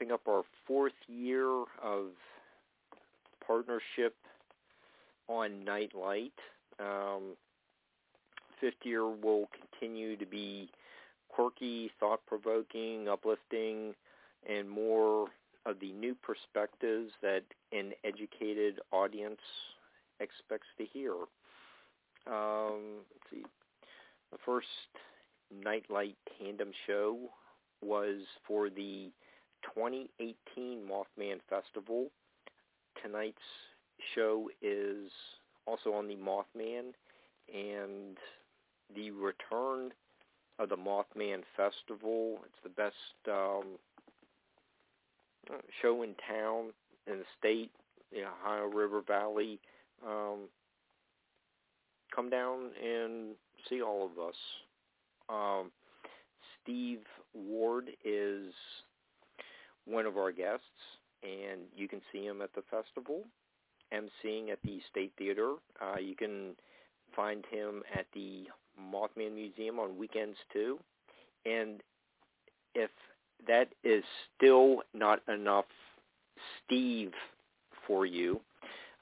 Wrapping up our fourth year of partnership on Nightlight. Um, fifth year will continue to be quirky, thought-provoking, uplifting, and more of the new perspectives that an educated audience expects to hear. Um, see. The first Nightlight Tandem Show was for the 2018 Mothman Festival. Tonight's show is also on the Mothman and the return of the Mothman Festival. It's the best um, show in town, in the state, the Ohio River Valley. Um, come down and see all of us. Um, Steve Ward is one of our guests, and you can see him at the festival, emceeing at the State Theater. Uh, you can find him at the Mothman Museum on weekends too. And if that is still not enough Steve for you,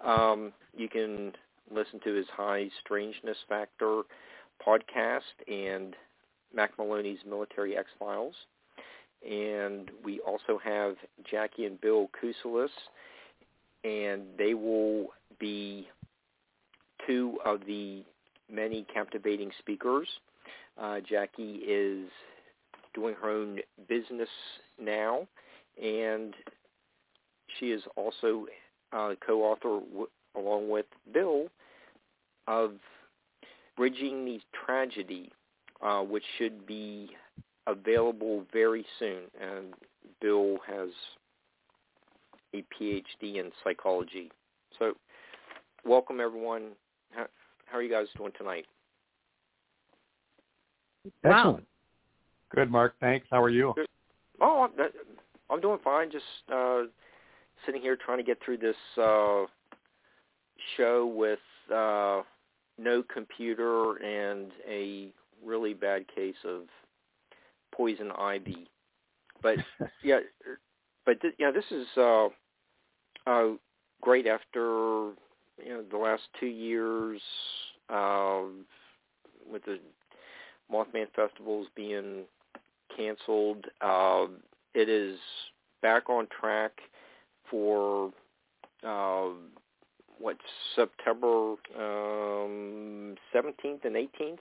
um, you can listen to his High Strangeness Factor podcast and Mack Maloney's Military X-Files. And we also have Jaci and Bill Kousoulas, and they will be two of the many captivating speakers. Uh, Jaci is doing her own business now, and she is also uh, co-author w- along with Bill of Bridging the Tragedy, uh, which should be available very soon. And Bill has a PhD in psychology. So welcome, everyone. How, how are you guys doing tonight? Excellent. Good, Mark. Thanks. How are you? Oh, I'm, I'm doing fine. Just uh, sitting here trying to get through this uh, show with uh, no computer and a really bad case of poison ivy. But yeah, but th- yeah, this is uh, uh, great after you know the last two years uh, with the Mothman festivals being canceled. Uh, it is back on track for uh, what September um, 17th and 18th.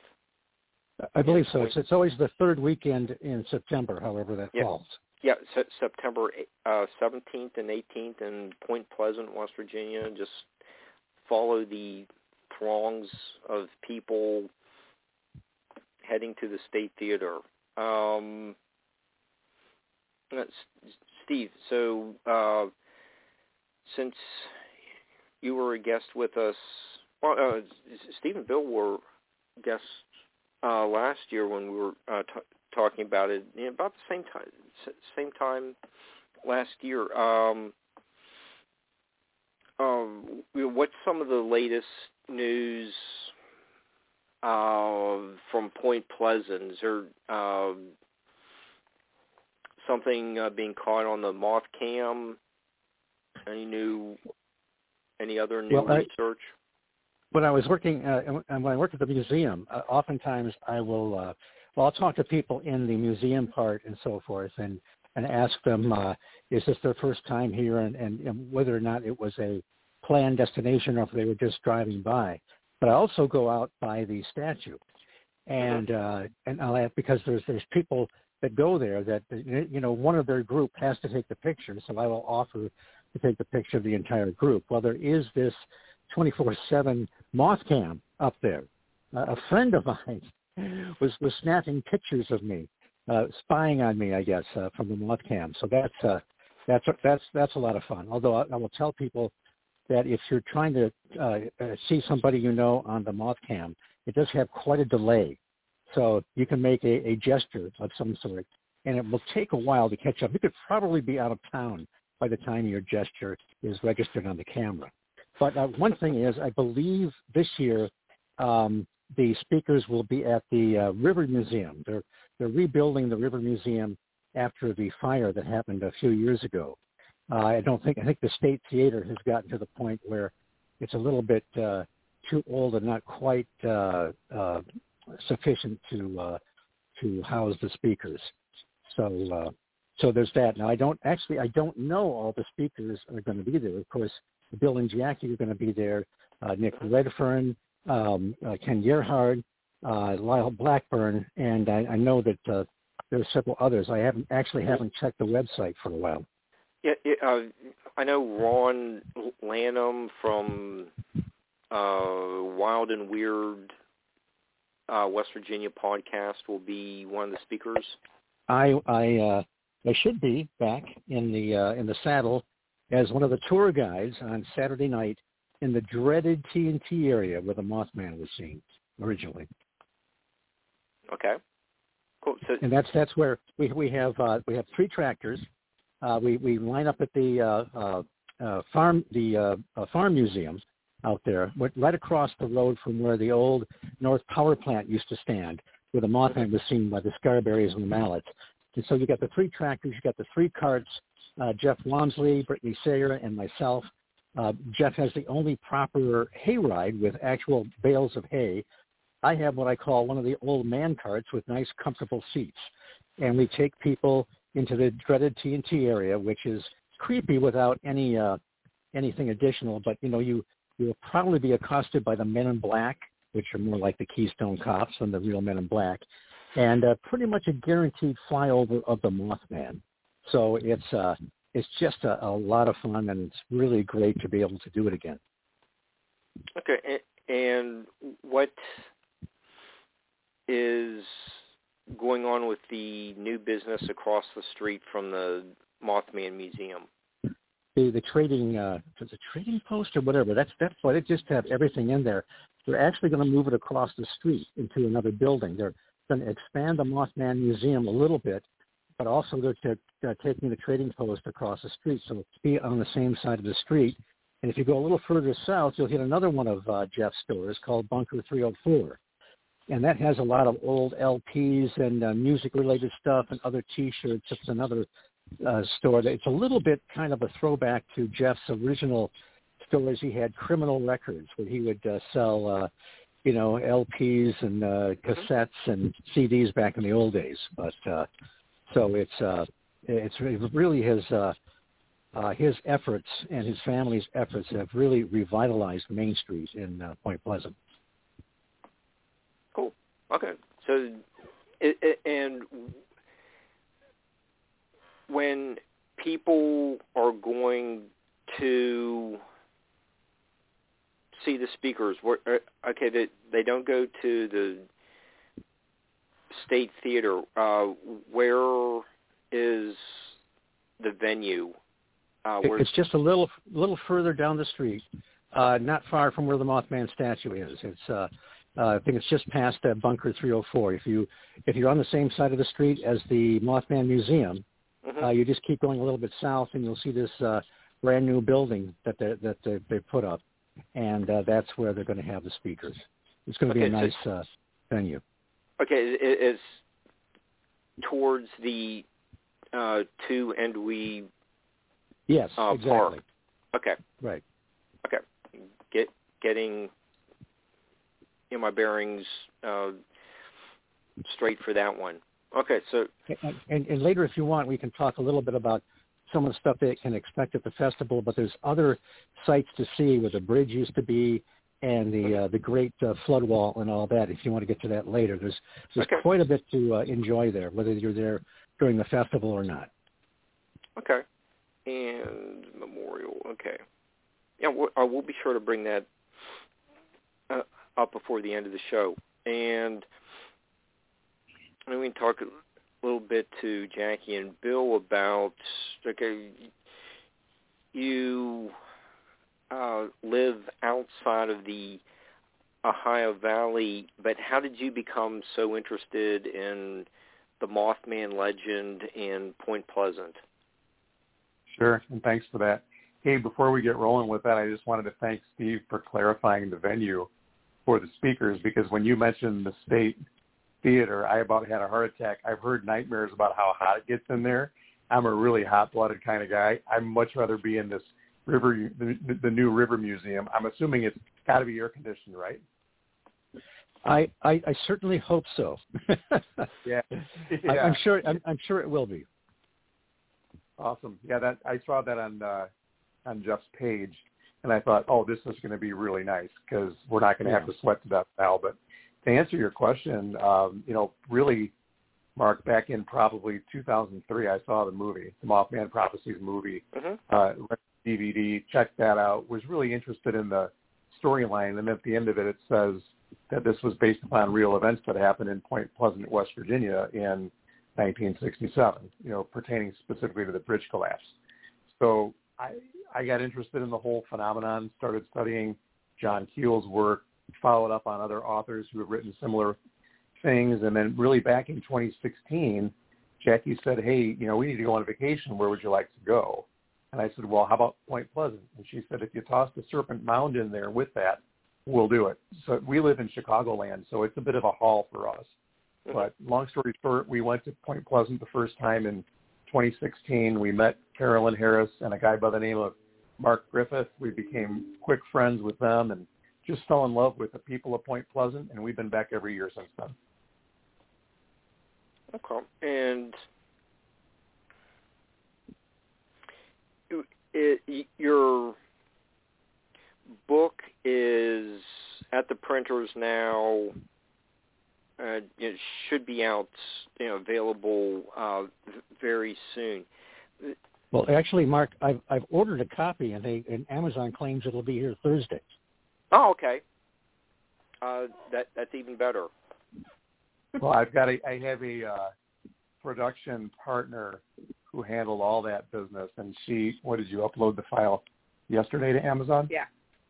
I believe so. It's, it's always the third weekend in September, however that Yeah. falls. yeah, se- September uh, 17th and 18th in Point Pleasant, West Virginia. Just follow the throngs of people heading to the State Theater. Um, Steve, so uh, since you were a guest with us, well, uh, Steve and Bill were guests uh, last year when we were uh, t- talking about it, you know, about the same time, same time last year. Um, um, what's some of the latest news uh, from Point Pleasant? Is there uh, something uh, being caught on the moth cam? Any new, any other new well, research? I, when I was working, uh, and when I worked at the museum, uh, oftentimes I will, uh, well, I'll talk to people in the museum part and so forth, and and ask them, uh, is this their first time here, and, and, and whether or not it was a planned destination or if they were just driving by. But I also go out by the statue, and uh, and I'll ask because there's there's people that go there that you know one of their group has to take the picture, so I will offer to take the picture of the entire group. Well, there is this 24/7 moth cam up there. Uh, a friend of mine was was snapping pictures of me, uh, spying on me, I guess, uh, from the moth cam. So that's uh, that's that's that's a lot of fun. Although I, I will tell people that if you're trying to uh, uh, see somebody you know on the moth cam, it does have quite a delay. So you can make a, a gesture of some sort, and it will take a while to catch up. You could probably be out of town by the time your gesture is registered on the camera. But uh, one thing is, I believe this year um, the speakers will be at the uh, River Museum. They're they're rebuilding the River Museum after the fire that happened a few years ago. Uh, I don't think I think the State Theater has gotten to the point where it's a little bit uh, too old and not quite uh, uh, sufficient to uh, to house the speakers. So uh, so there's that. Now I don't actually I don't know all the speakers are going to be there. Of course, Bill and Jaci are going to be there. Uh, Nick Redfern, um, uh, Ken Gerhard, uh, Lyle Blackburn, and I, I know that uh, there are several others. I haven't actually haven't checked the website for a while. Yeah, uh, I know Ron Lanham from uh, Wild and Weird uh, West Virginia podcast will be one of the speakers. I I uh, I should be back in the uh, in the saddle as one of the tour guides on Saturday night in the dreaded TNT area where the Mothman was seen originally. Okay. Cool. So, and that's that's where we we have uh, we have three tractors. Uh, we we line up at the uh, uh, uh farm the uh, farm museum out there, right across the road from where the old North Power Plant used to stand, where the Mothman was seen by the Scarberrys and the Mallettes. And so you got the three tractors, you got the three carts, uh, Jeff Wamsley, Brittany Sayer, and myself. Uh, Jeff has the only proper hayride with actual bales of hay. I have what I call one of the old man carts with nice, comfortable seats. And we take people into the dreaded TNT area, which is creepy without any uh, anything additional. But you know, you you will probably be accosted by the Men in Black, which are more like the Keystone Cops than the real Men in Black, and uh, pretty much a guaranteed flyover of the Mothman. So it's uh, it's just a, a lot of fun, and it's really great to be able to do it again. Okay, and what is going on with the new business across the street from the Mothman Museum? The the trading uh, the trading post or whatever. That's that's why they just have everything in there. They're actually going to move it across the street into another building. They're going to expand the Mothman Museum a little bit but also they're, taking the trading post across the street, so be on the same side of the street. And if you go a little further south, you'll hit another one of uh, Jeff's stores called Bunker 304. And that has a lot of old LPs and uh, music-related stuff and other T-shirts. It's another uh, store. That, it's a little bit kind of a throwback to Jeff's original stores. He had criminal records where he would uh, sell, uh, you know, LPs and uh, cassettes and CDs back in the old days. But uh, so it's uh, it's really his uh, uh, his efforts and his family's efforts have really revitalized Main Street in uh, Point Pleasant. Cool. Okay. So, and when people are going to see the speakers, uh, okay, they don't go to the state theater. Uh, where is the venue? Uh, where it's just a little little further down the street, uh, not far from where the Mothman statue is. It's uh, uh, I think it's just past uh, Bunker 304. If you if you're on the same side of the street as the Mothman Museum, Mhm. uh, you just keep going a little bit south, and you'll see this uh, brand new building that they, that they, they put up, and uh, that's where they're going to have the speakers. It's going to be a nice so- uh, venue. Okay, it, it's towards the uh, Tu-Endie-Wei. Yes, Uh, exactly. park. Okay, Right. okay. Get getting in my bearings uh, straight for that one. Okay, so And, and, and later, if you want, we can talk a little bit about some of the stuff they can expect at the festival. But there's other sites to see where the bridge used to be and the uh, the great uh, flood wall and all that. If you want to get to that later, there's there's Okay. quite a bit to uh, enjoy there, whether you're there during the festival or not. okay, and memorial. Okay, yeah, we'll, I will be sure to bring that uh, up before the end of the show, and then we can talk a little bit to Jaci and Bill about okay, you uh, live outside of the Ohio Valley, but how did you become so interested in the Mothman legend in Point Pleasant? Sure, and thanks for that. Hey, before we get rolling with that, I just wanted to thank Steve for clarifying the venue for the speakers because when you mentioned the state theater, I about had a heart attack. I've heard nightmares about how hot it gets in there. I'm a really hot-blooded kind of guy. I'd much rather be in this river, the, the new river museum. I'm assuming it's got to be air conditioned, right? I, I, I certainly hope so. Yeah. I, I'm sure I'm, I'm sure it will be. Awesome. Yeah, that I saw that on uh, on Jeff's page, and I thought, oh, this is going to be really nice because we're not going to have to sweat to death now. But to answer your question, um, you know, really, Mark, back in probably 2003, I saw the movie, the Mothman Prophecies movie, hmm uh, rented DVD, checked that out, was really interested in the storyline, and at the end of it, it says that this was based upon real events that happened in Point Pleasant, West Virginia in 1967, you know, pertaining specifically to the bridge collapse. So I, I got interested in the whole phenomenon, started studying John Keel's work, followed up on other authors who have written similar things, and then really back in 2016, Jaci said, hey, you know, we need to go on a vacation. Where would you like to go? And I said, well, how about Point Pleasant? And she said, if you toss the Serpent Mound in there with that, we'll do it. So we live in Chicagoland, so it's a bit of a haul for us. Mm-hmm. But long story short, we went to Point Pleasant the first time in 2016. We met Carolyn Harris and a guy by the name of Mark Griffith. We became quick friends with them and just fell in love with the people of Point Pleasant, and we've been back every year since then. Okay. And it, it, your book is at the printers now. Uh, it should be out, you know, available uh, very soon. Well, actually, Mark, I've I've ordered a copy, and they and Amazon claims it'll be here Thursday. Oh, okay. Uh, that that's even better. Well, I've got a, I have a uh, production partner who handled all that business, and she, what did you upload the file yesterday to Amazon? Yeah.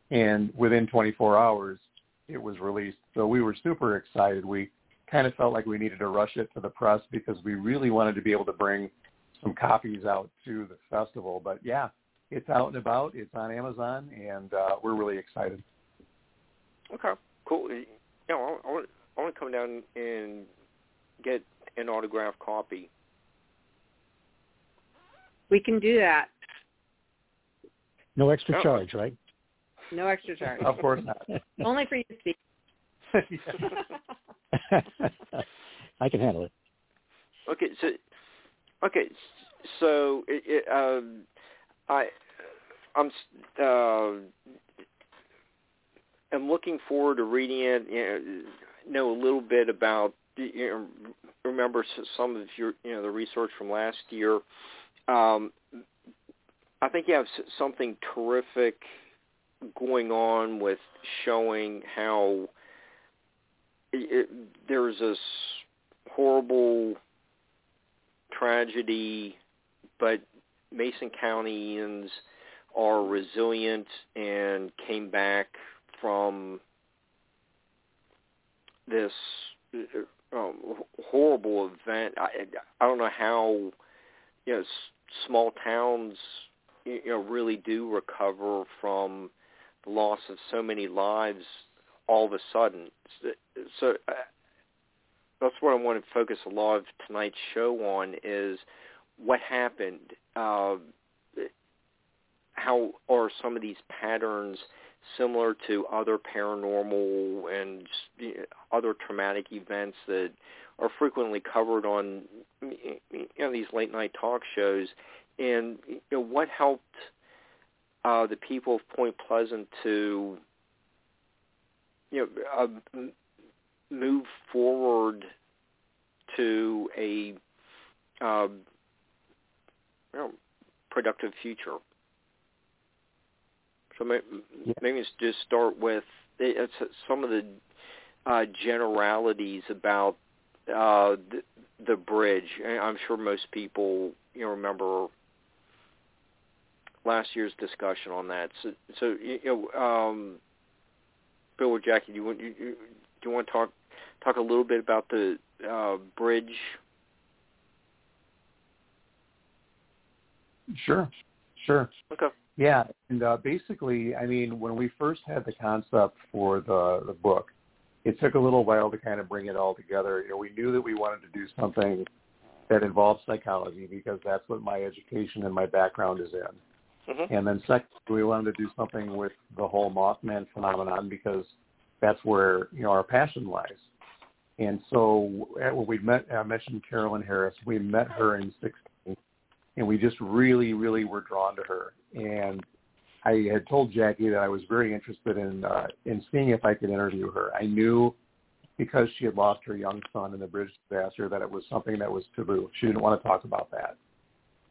And within 24 hours, it was released. So we were super excited. We kind of felt like we needed to rush it to the press because we really wanted to be able to bring some copies out to the festival. But yeah, it's out and about. It's on Amazon, and uh, we're really excited. Okay, cool. You know, I, I want I want to come down and get an autographed copy. We can do that. No extra Oh. charge, right? No extra charge. Of course not. Only for you to see. I can handle it. Okay, so okay, so it, it, um, I I'm uh, I'm looking forward to reading it. You know, know a little bit about you know, remember some of your you know the research from last year, um, I think you have something terrific going on with showing how it, there's this horrible tragedy, but Mason Countians are resilient and came back from this uh, um, horrible event. I, I don't know how you know small towns you know really do recover from the loss of so many lives all of a sudden. So uh, that's what I want to focus a lot of tonight's show on is what happened. Uh, how are some of these patterns similar to other paranormal and other traumatic events that are frequently covered on you know these late night talk shows and you know what helped uh the people of Point Pleasant to you know uh, move forward to a uh, you know, productive future. So maybe, maybe just start with some of the uh, generalities about uh, the, the bridge. I'm sure most people you know remember last year's discussion on that. So, so you know, um, Bill or Jaci, do you want you, do you want to talk talk a little bit about the uh, bridge? Sure, sure. Okay. Yeah, and uh, basically, I mean, when we first had the concept for the the book, it took a little while to kind of bring it all together. You know, we knew that we wanted to do something that involved psychology because that's what my education and my background is in. Mm-hmm. And then second, we wanted to do something with the whole Mothman phenomenon because that's where you know our passion lies. And so when we met, I mentioned Carolyn Harris. We met her in 16, and we just really, really were drawn to her. And I had told Jaci that I was very interested in uh, in seeing if I could interview her. I knew because she had lost her young son in the bridge disaster that it was something that was taboo. She didn't want to talk about that.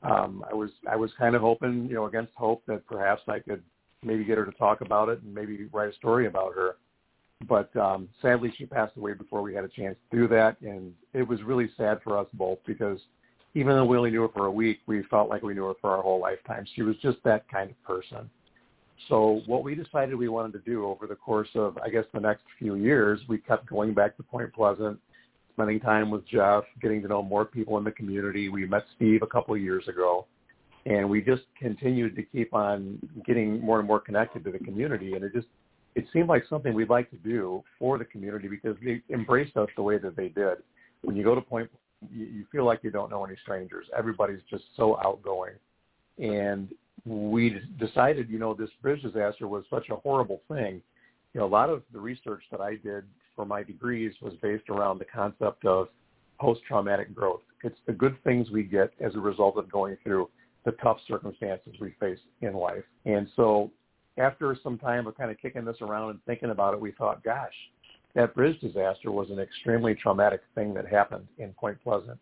Um, I was I was kind of hoping, you know, against hope that perhaps I could maybe get her to talk about it and maybe write a story about her but um, sadly she passed away before we had a chance to do that, and it was really sad for us both because even though we only knew her for a week, we felt like we knew her for our whole lifetime. She was just that kind of person. So what we decided we wanted to do over the course of, I guess, the next few years, we kept going back to Point Pleasant, spending time with Jeff, getting to know more people in the community. We met Steve a couple of years ago, and we just continued to keep on getting more and more connected to the community. And it just it seemed like something we'd like to do for the community because they embraced us the way that they did. When you go to Point, you, you feel like you don't know any strangers. Everybody's just so outgoing. And we decided, you know, this bridge disaster was such a horrible thing. You know, a lot of the research that I did for my degrees was based around the concept of post-traumatic growth. It's the good things we get as a result of going through the tough circumstances we face in life. And so after some time of kind of kicking this around and thinking about it, we thought, gosh, that bridge disaster was an extremely traumatic thing that happened in Point Pleasant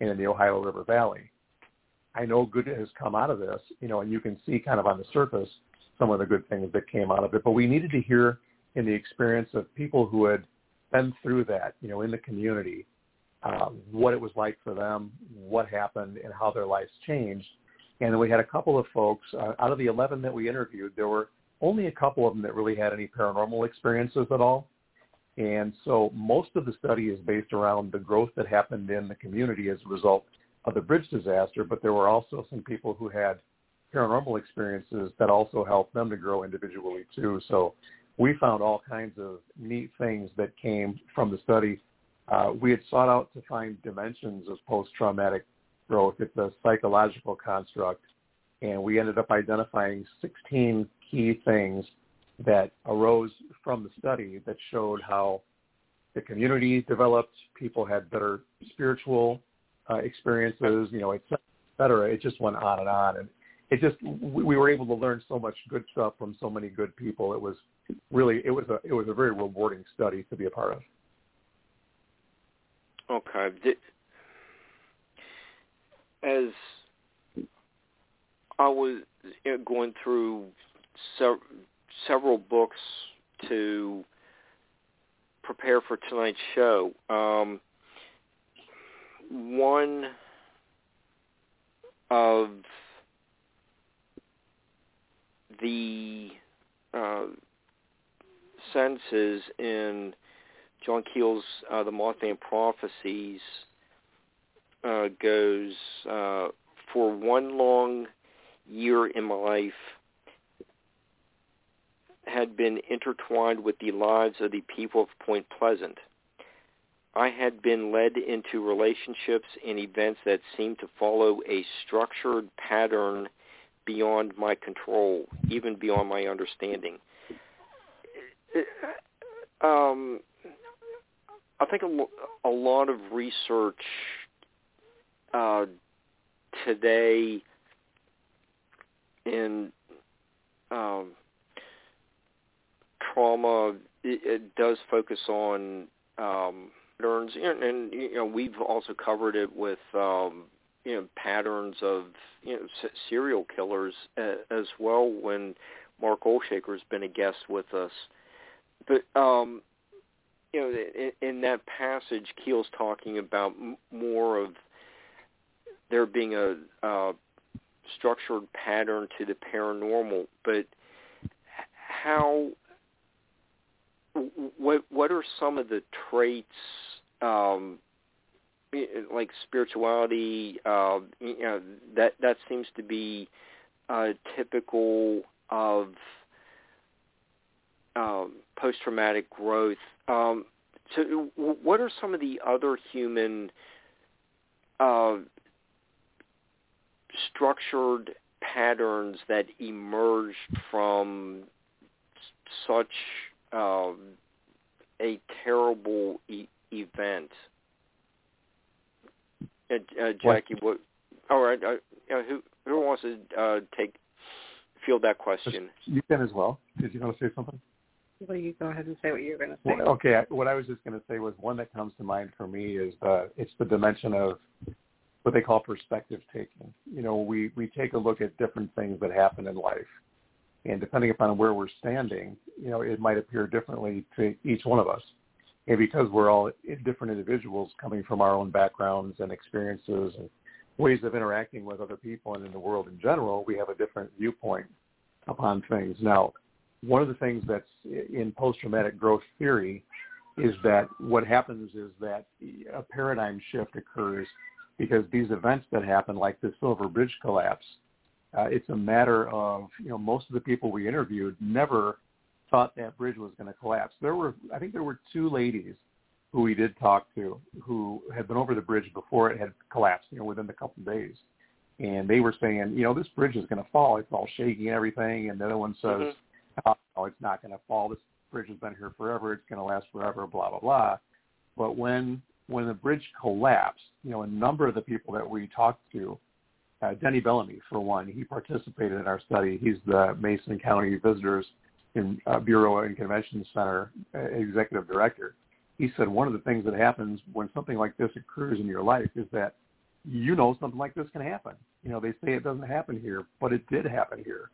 and in the Ohio River Valley. I know good has come out of this, you know, and you can see kind of on the surface some of the good things that came out of it. But we needed to hear in the experience of people who had been through that, you know, in the community, um, what it was like for them, what happened, and how their lives changed and then we had a couple of folks, uh, out of the 11 that we interviewed, there were only a couple of them that really had any paranormal experiences at all. And so most of the study is based around the growth that happened in the community as a result of the bridge disaster, but there were also some people who had paranormal experiences that also helped them to grow individually too. So we found all kinds of neat things that came from the study. Uh, we had sought out to find dimensions of post-traumatic growth. It's a psychological construct. And we ended up identifying 16 key things that arose from the study that showed how the community developed, people had better spiritual uh, experiences, you know, et cetera. It just went on and on. And it just, we were able to learn so much good stuff from so many good people. It was really, it was a, it was a very rewarding study to be a part of. Okay Did, as I was going through se- several books to prepare for tonight's show. Um, one of the uh, in John Keel's uh, The Mothman Prophecies uh, goes, uh, for one long year in my life had been intertwined with the lives of the people of Point Pleasant. I had been led into relationships and events that seemed to follow a structured pattern beyond my control, even beyond my understanding. Um, I think a, a lot of research uh, today in um, trauma it, it does focus on um, patterns, and, and you know we've also covered it with um, you know patterns of you know serial killers uh, as well. When Mark Olshaker has been a guest with us, but um, you know in, in that passage, Keel's talking about more of there being a structured pattern to the paranormal, but how what what are some of the traits um like spirituality uh you know that that seems to be uh typical of um post traumatic growth. Um so what are some of the other human uh structured patterns that emerged from such um, a terrible e- event. Uh, uh, Jaci, what? All right. Uh, uh, who who wants to uh, take field that question? You can as well. Did you want to say something? Well, you go ahead and say what you were going to say. Well, okay. What I was just going to say was one that comes to mind for me is the it's the dimension of what they call perspective taking. You know, we we take a look at different things that happen in life, and depending upon where we're standing, you know, it might appear differently to each one of us. And because we're all different individuals coming from our own backgrounds and experiences and ways of interacting with other people and in the world in general, we have a different viewpoint upon things. Now, one of the things that's in post-traumatic growth theory is that what happens is that a paradigm shift occurs because these events that happen, like the Silver Bridge collapse, uh, it's a matter of you know most of the people we interviewed never thought that bridge was going to collapse. There were I think there were two ladies who we did talk to who had been over the bridge before it had collapsed, you know, within a couple of days. And they were saying, you know, this bridge is going to fall. It's all shaky and everything. And the other one says, mm-hmm. oh, it's not going to fall. This bridge has been here forever. It's going to last forever, blah, blah, blah. But when when the bridge collapsed, you know, a number of the people that we talked to, uh, Denny Bellamy, for one, he participated in our study. He's the Mason County Visitors in uh, Bureau and Convention Center uh, executive director. He said one of the things that happens when something like this occurs in your life is that you know something like this can happen. You know, they say it doesn't happen here, but it did happen here.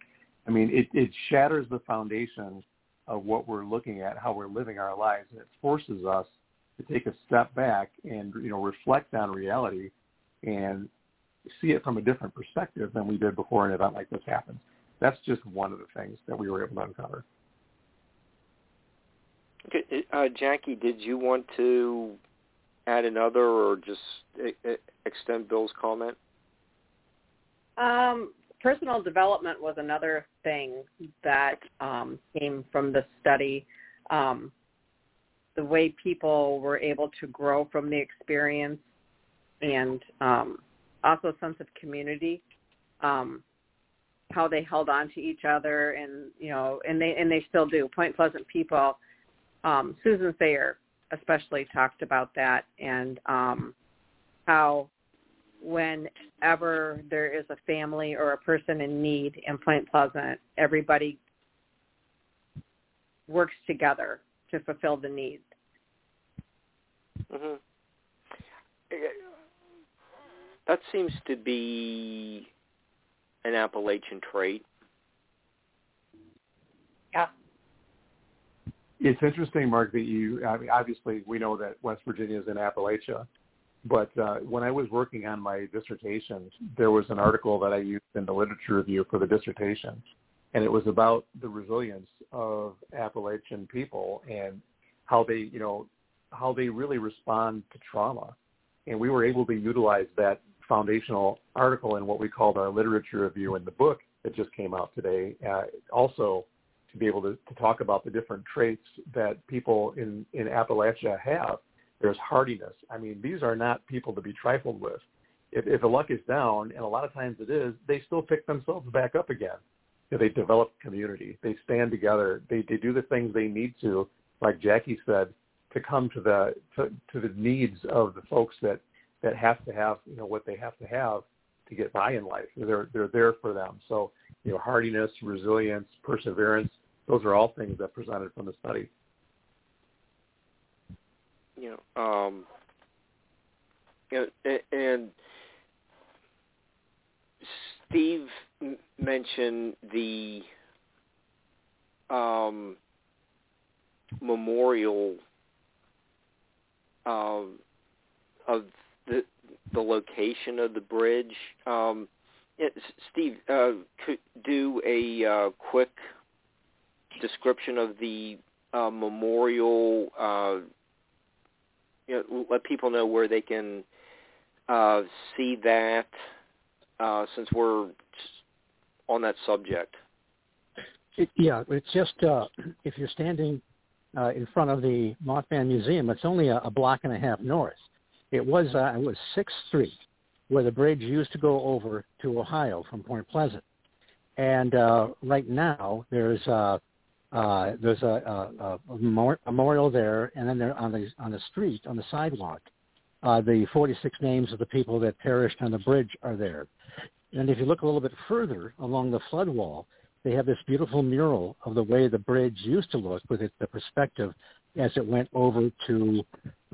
I mean, it, it shatters the foundation of what we're looking at, how we're living our lives, and it forces us to take a step back and you know reflect on reality and see it from a different perspective than we did before an event like this happened. That's just one of the things that we were able to uncover. Okay, uh, Jaci, did you want to add another or just extend Bill's comment? Um, personal development was another thing that um, came from the study. Um, the way people were able to grow from the experience and um, also a sense of community um, how they held on to each other and you know and they and they still do point pleasant people um, susan thayer especially talked about that and um, how whenever there is a family or a person in need in point pleasant everybody works together to fulfill the need Mm-hmm. That seems to be an Appalachian trait. Yeah. It's interesting, Mark, that you. I mean, obviously, we know that West Virginia is in Appalachia, but uh, when I was working on my dissertation, there was an article that I used in the literature review for the dissertation, and it was about the resilience of Appalachian people and how they, you know, how they really respond to trauma. And we were able to utilize that foundational article in what we called our literature review in the book that just came out today. Uh, also, to be able to, to talk about the different traits that people in, in Appalachia have. There's hardiness. I mean, these are not people to be trifled with. If, if the luck is down, and a lot of times it is, they still pick themselves back up again. You know, they develop community. They stand together. They, they do the things they need to, like Jaci said, to come to the to, to the needs of the folks that that have to have you know what they have to have to get by in life. They're they're there for them. So you know hardiness, resilience, perseverance. Those are all things that presented from the study. You know, um, and, Steve mentioned the um, memorial of the the location of the bridge. Um, Steve, uh, could do a uh, quick description of the uh, memorial. Uh, you know, let people know where they can uh, see that, uh, since we're on that subject. It, yeah, it's just uh, if you're standing uh, in front of the Mothman Museum, it's only a, a block and a half north. It was uh, it was Sixth Street, where the bridge used to go over to Ohio from Point Pleasant, and uh, right now there's uh, uh, there's a, a, a memorial there, and then there on the on the street on the sidewalk, uh, the 46 names of the people that perished on the bridge are there. And if you look a little bit further along the flood wall, they have this beautiful mural of the way the bridge used to look with it, the perspective as it went over to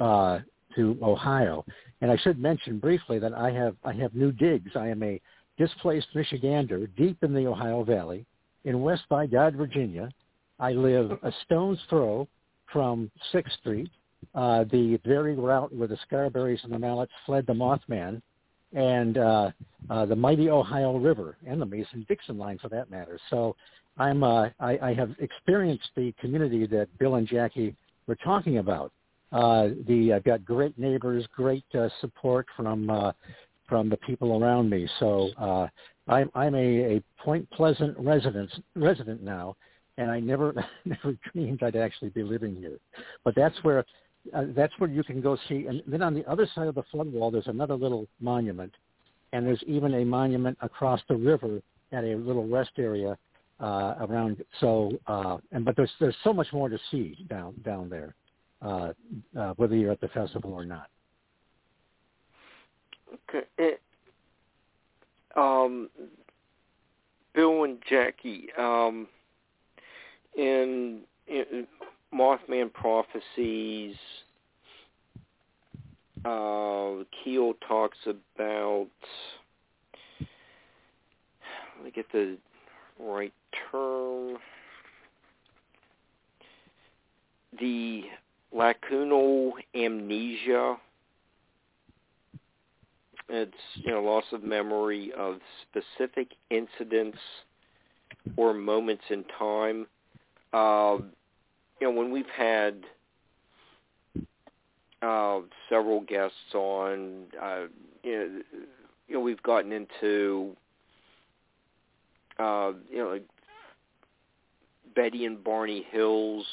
uh, to Ohio. And I should mention briefly that I have I have new digs. I am a displaced Michigander deep in the Ohio Valley in West by God, Virginia. I live a stone's throw from Sixth Street, uh, the very route where the Scarberrys and the Mallettes fled the Mothman, and uh, uh, the mighty Ohio River and the Mason-Dixon line, for that matter. So I'm uh, I, I have experienced the community that Bill and Jaci were talking about. Uh, the I've got great neighbors, great uh, support from uh, from the people around me. So uh, I'm I'm a, a Point Pleasant resident resident now, and I never never dreamed I'd actually be living here. But that's where uh, that's where you can go see. And then on the other side of the flood wall, there's another little monument, and there's even a monument across the river at a little rest area uh, around. So, uh, and but there's there's so much more to see down down there uh, uh, whether you're at the festival or not. Okay. Um, Bill and Jaci, um, in, in Mothman Prophecies, uh, Keel talks about, let me get the right term, the lacunar amnesia. It's you know loss of memory of specific incidents or moments in time. Uh, you know when we've had uh, several guests on, uh, you know, you know we've gotten into uh, you know like Betty and Barney Hills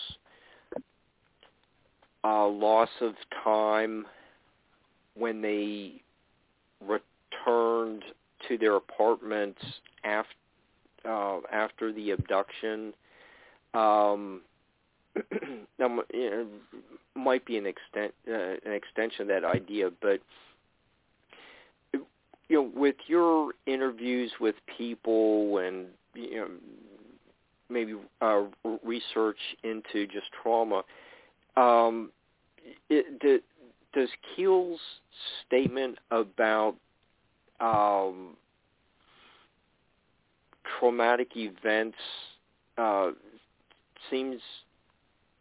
uh, loss of time when they returned to their apartments after uh, after the abduction. Um, now, you know, might be an extent uh, an extension of that idea, but you know, with your interviews with people and you know maybe uh, research into just trauma, um, it, does Keel's statement about um, traumatic events uh, seems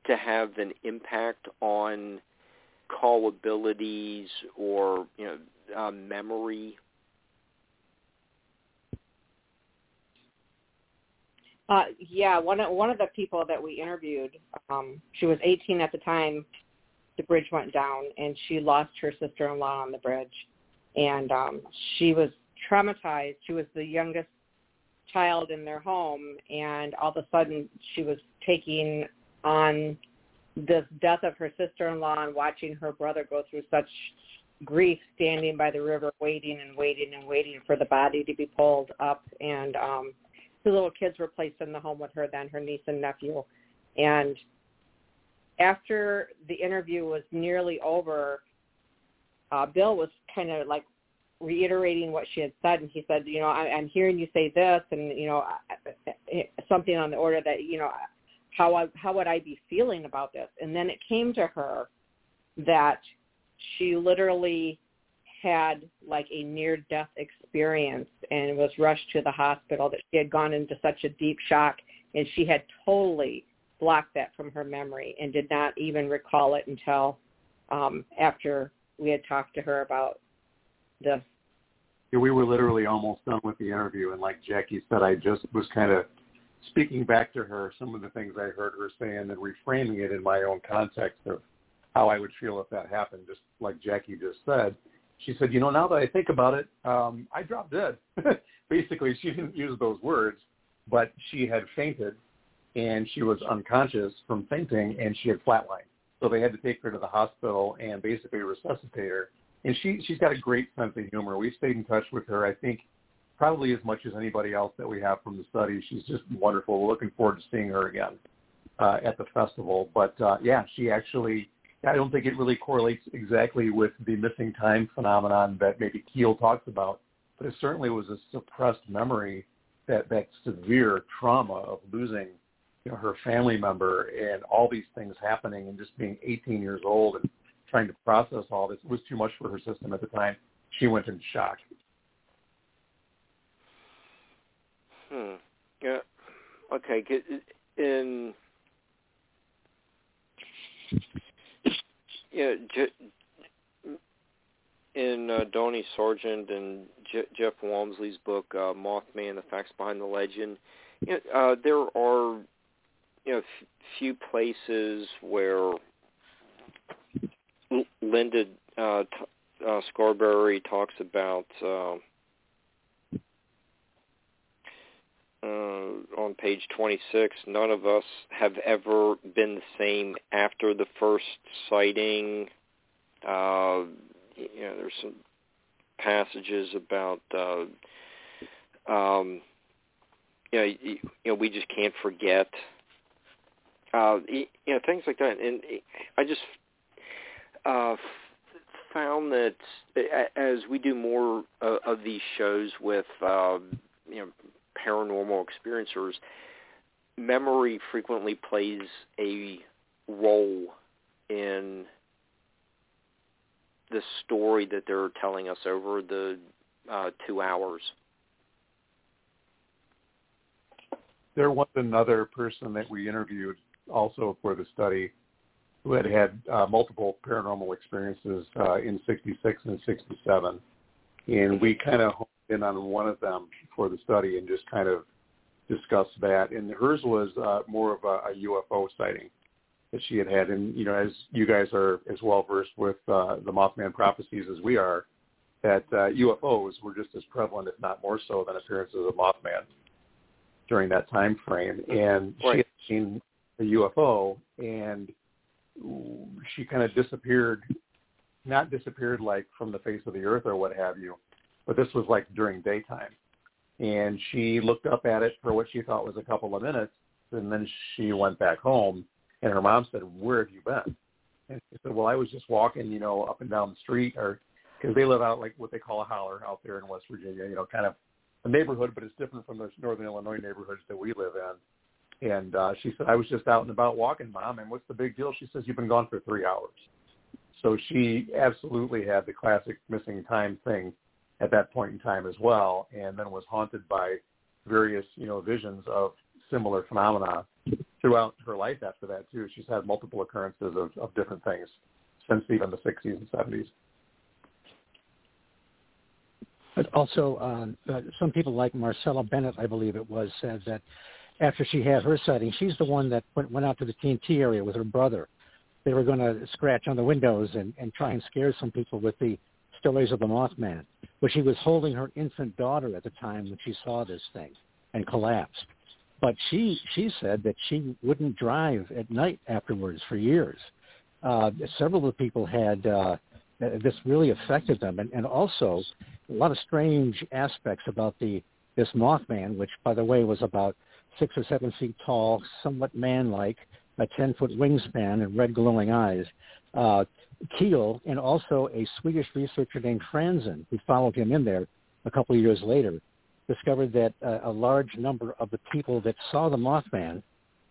to have an impact on call abilities or you know uh, memory? Uh, yeah, one of one of the people that we interviewed, um, she was 18 at the time. The bridge went down, and she lost her sister-in-law on the bridge, and um, she was traumatized. She was the youngest child in their home, and all of a sudden she was taking on the death of her sister-in-law and watching her brother go through such grief standing by the river waiting and waiting and waiting for the body to be pulled up and um the little kids were placed in the home with her then her niece and nephew and after the interview was nearly over uh bill was kind of like reiterating what she had said and he said you know I, i'm hearing you say this and you know something on the order that you know how I, how would I be feeling about this? And then it came to her that she literally had like a near death experience and was rushed to the hospital that she had gone into such a deep shock and she had totally blocked that from her memory and did not even recall it until um after we had talked to her about this. Yeah, we were literally almost done with the interview and like Jaci said I just was kind of speaking back to her some of the things I heard her say and then reframing it in my own context of how I would feel if that happened, just like Jaci just said. She said, you know, now that I think about it, um, I dropped dead. Basically, she didn't use those words, but she had fainted and she was unconscious from fainting and she had flatlined. So they had to take her to the hospital and basically resuscitate her. And she she's got a great sense of humor. We stayed in touch with her. I think probably as much as anybody else that we have from the study. She's just wonderful. We're looking forward to seeing her again uh, at the festival. But uh, yeah, she actually, I don't think it really correlates exactly with the missing time phenomenon that maybe Keel talks about, but it certainly was a suppressed memory that that severe trauma of losing you know, her family member and all these things happening and just being 18 years old and trying to process all this was too much for her system at the time. She went in shock. Hmm. Yeah. Okay. In yeah, in uh, Donnie Sergent and Je- Jeff Wamsley's book uh, Mothman: The Facts Behind the Legend, you know, uh, there are you know f- few places where Linda uh, t- uh, Scarberry talks about. Uh, uh, on page 26, none of us have ever been the same after the first sighting. Uh, you know, there's some passages about, uh, um, you know, you, you know, we just can't forget. Uh, you know, things like that. And I just uh, found that as we do more uh, of these shows with, uh, you know, paranormal experiencers, memory frequently plays a role in the story that they're telling us over the uh, two hours. There was another person that we interviewed also for the study who had had uh, multiple paranormal experiences uh, in 66 and 67. And we kind of in on one of them for the study and just kind of discuss that. And hers was uh, more of a, a UFO sighting that she had had. And you know, as you guys are as well versed with uh, the Mothman prophecies as we are, that uh, UFOs were just as prevalent, if not more so, than appearances of Mothman during that time frame. And right. she had seen a UFO, and she kind of disappeared, not disappeared like from the face of the earth or what have you, but this was like during daytime. And she looked up at it for what she thought was a couple of minutes, and then she went back home. And her mom said, "Where have you been?" And she said, "Well, I was just walking, you know, up and down the street, or because they live out like what they call a holler out there in West Virginia, you know, kind of a neighborhood, but it's different from the Northern Illinois neighborhoods that we live in." And uh, she said, "I was just out and about walking, mom. And what's the big deal?" She says, "You've been gone for three hours." So she absolutely had the classic missing time thing at that point in time as well, and then was haunted by various you know visions of similar phenomena throughout her life after that too. She's had multiple occurrences of, of different things since even the 60s and 70s. But also, um, uh, some people like Marcella Bennett, I believe it was, said that after she had her sighting, she's the one that went, went out to the TNT area with her brother. They were going to scratch on the windows and, and try and scare some people with the stories of the Mothman. But she was holding her infant daughter at the time when she saw this thing and collapsed. But she she said that she wouldn't drive at night afterwards for years. Uh, several of the people had uh, this really affected them, and, and also a lot of strange aspects about the this Mothman, which by the way was about six or seven feet tall, somewhat man-like, a ten-foot wingspan, and red glowing eyes. Uh, Keel and also a Swedish researcher named Franzen, who followed him in there a couple of years later, discovered that uh, a large number of the people that saw the Mothman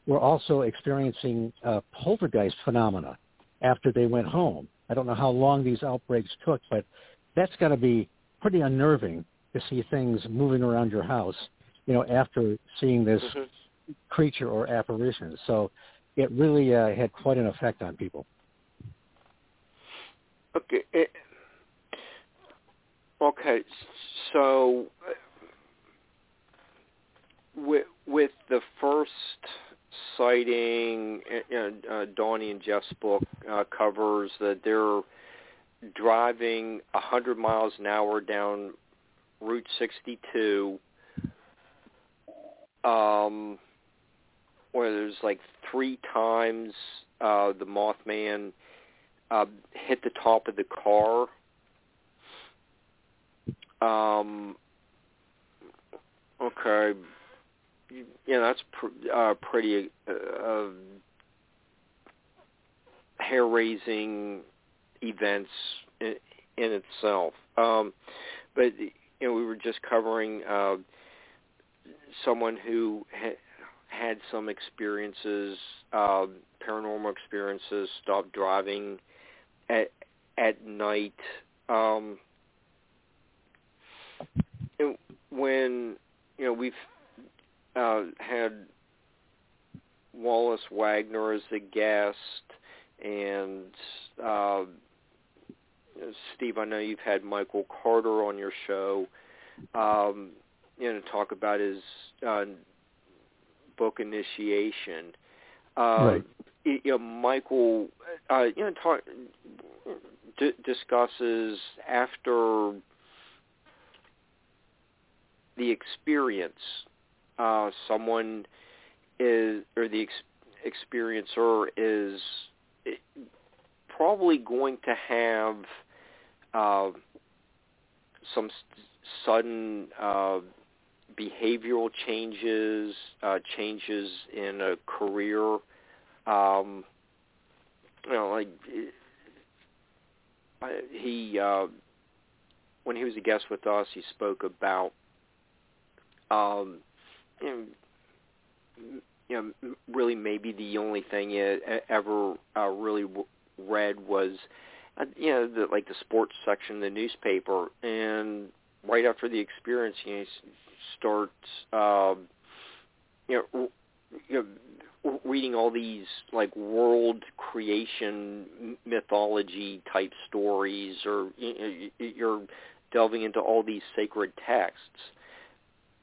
were also experiencing uh, poltergeist phenomena after they went home. I don't know how long these outbreaks took, but that's got to be pretty unnerving to see things moving around your house, you know, after seeing this mm-hmm. creature or apparition. So it really uh, had quite an effect on people. Okay. It, okay. So with with the first sighting, uh, Donnie and Jeff's book uh, covers that they're driving a hundred miles an hour down Route 62, um, where there's like three times uh, the Mothman uh, hit the top of the car. Um, okay, yeah, that's pr- uh, pretty uh, uh, hair-raising events in, in itself. Um, but you know, we were just covering uh, someone who ha- had some experiences, uh, paranormal experiences, stopped driving at at night. Um, when you know we've uh, had Wallace Wagner as a guest, and uh, Steve, I know you've had Michael Carter on your show, um, you know, talk about his uh, book Initiation. Uh, right. You know, Michael, uh, you know, talk, d- discusses after the experience, uh, someone is, or the ex- experiencer is probably going to have uh, some sudden uh, behavioral changes, uh, changes in a career. Um, you know, like he uh, when he was a guest with us, he spoke about um, you know, you know really maybe the only thing he ever uh, really read was uh, you know the like the sports section of the newspaper. And right after the experience know, starts um, you know you know reading all these like world creation mythology type stories or you're delving into all these sacred texts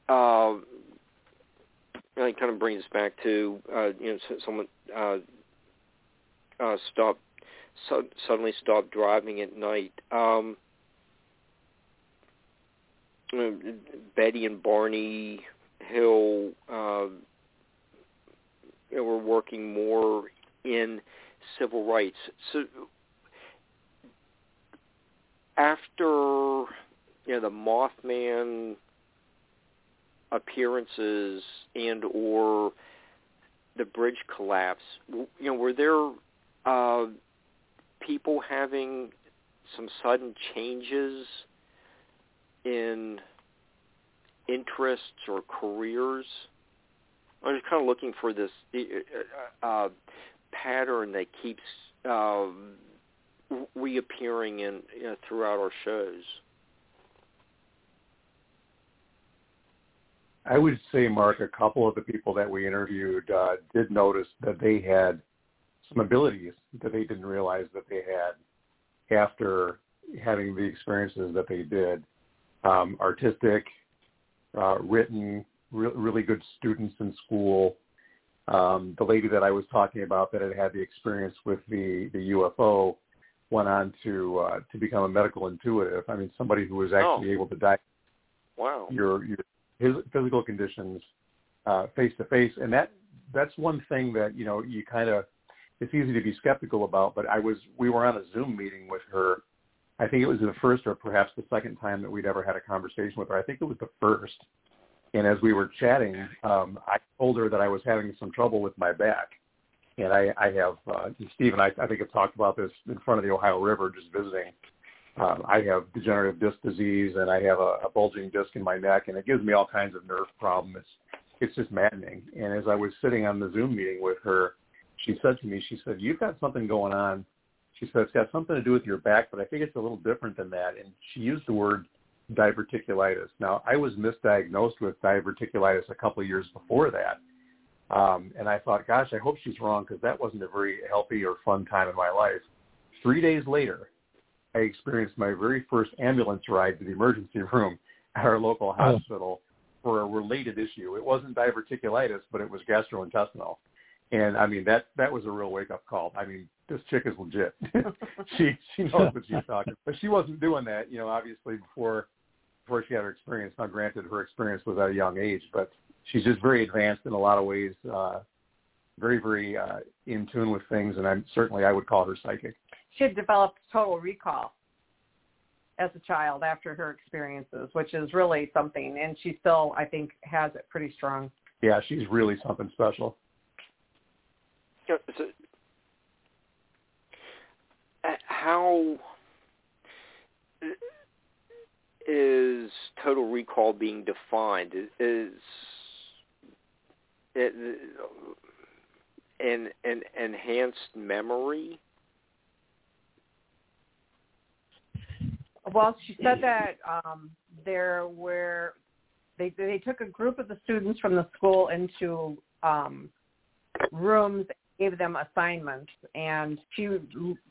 uh, it kind of brings back to uh, you know someone uh, uh, stop su- suddenly stop driving at night. Um, Betty and Barney Hill uh, you know, were working more in civil rights. So after you know the Mothman appearances and or the bridge collapse, you know, were there uh, people having some sudden changes in interests or careers? I'm just kind of looking for this uh, uh, pattern that keeps uh, reappearing in you know, throughout our shows. I would say, Mark, a couple of the people that we interviewed uh, did notice that they had some abilities that they didn't realize that they had after having the experiences that they did. Um, artistic, uh, written, re- really good students in school. Um, the lady that I was talking about that had had the experience with the, the UFO went on to uh, to become a medical intuitive. I mean, somebody who was actually Oh. able to diagnose Wow. your your his physical conditions face to face, and that that's one thing that you know you kind of it's easy to be skeptical about. But I was we were on a Zoom meeting with her. I think it was the first or perhaps the second time that we'd ever had a conversation with her. I think it was the first. And as we were chatting, um, I told her that I was having some trouble with my back. And I, I have, uh, Steve and I, I think have talked about this in front of the Ohio River just visiting um, I have degenerative disc disease and I have a, a bulging disc in my neck, and it gives me all kinds of nerve problems. It's it's just maddening. And as I was sitting on the Zoom meeting with her, she said to me, she said, "You've got something going on." She said, "It's got something to do with your back, but I think it's a little different than that." And she used the word diverticulitis. Now, I was misdiagnosed with diverticulitis a couple of years before that. Um, and I thought, gosh, I hope she's wrong because that wasn't a very healthy or fun time in my life. Three days later, I experienced my very first ambulance ride to the emergency room at our local hospital for a related issue. It wasn't diverticulitis, but it was gastrointestinal. And I mean that that was a real wake up call. I mean, this chick is legit. she she knows what she's talking. But she wasn't doing that, you know, obviously before before she had her experience. Now granted her experience was at a young age, but she's just very advanced in a lot of ways, uh very, very uh in tune with things and I'm certainly I would call her psychic. She had developed total recall as a child after her experiences, which is really something. And she still, I think, has it pretty strong. Yeah, she's really something special. Yeah, so, uh, how is total recall being defined? Is, is it an an enhanced memory? Well, she said that um, there were they they took a group of the students from the school into um, rooms, gave them assignments, and she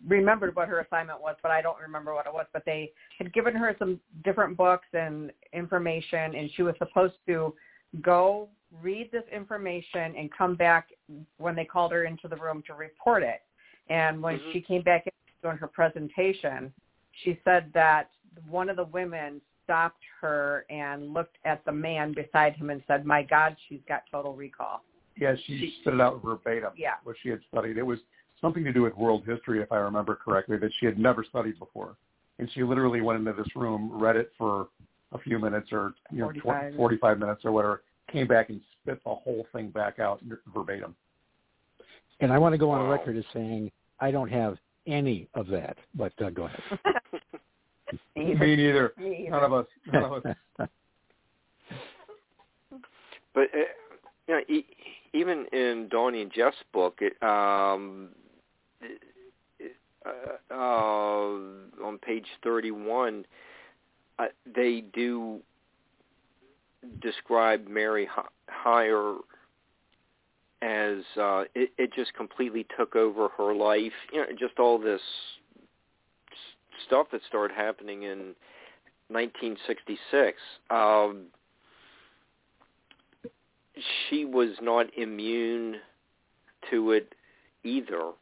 remembered what her assignment was, but I don't remember what it was. But they had given her some different books and information, and she was supposed to go read this information and come back when they called her into the room to report it. And when Mhm. she came back in doing her presentation, she said that one of the women stopped her and looked at the man beside him and said, "My God, she's got total recall." Yeah, she, She- spit it out verbatim. Yeah. What she had studied. It was something to do with world history, if I remember correctly, that she had never studied before. And she literally went into this room, read it for a few minutes or you know 45. 45, 45 minutes or whatever, came back and spit the whole thing back out verbatim. And I want to go on Wow. record as saying I don't have any of that. But uh, go ahead. Me Me neither. None of us. None of us. But uh, you know, e- even in Donnie and Jeff's book, it, um, uh, uh, on page thirty-one, uh, they do describe Mary Hyre as uh, it, it just completely took over her life. You know, just all this stuff that started happening in 1966. Um, she was not immune to it either.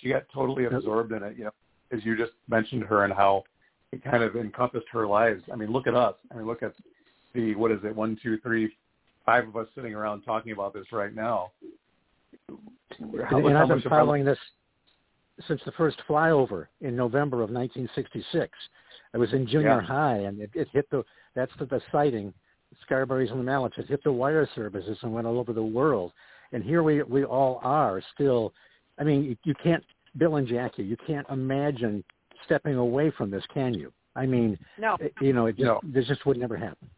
She got totally absorbed in it. You know, as you just mentioned her and how it kind of encompassed her lives. I mean, look at us. I mean, look at the what is it? One, two, three, five of us sitting around talking about this right now. How, and, and how I've been much of our- following this since the first flyover in November of 1966. I was in junior Yeah. high, and it, it hit the that's the, the sighting, Scarberrys and the Mallettes. It hit the wire services and went all over the world. And here we we all are still. I mean, you, you can't Bill and Jaci. You can't imagine stepping away from this, can you? I mean, No. it- you know, it just, No. this just would never happen.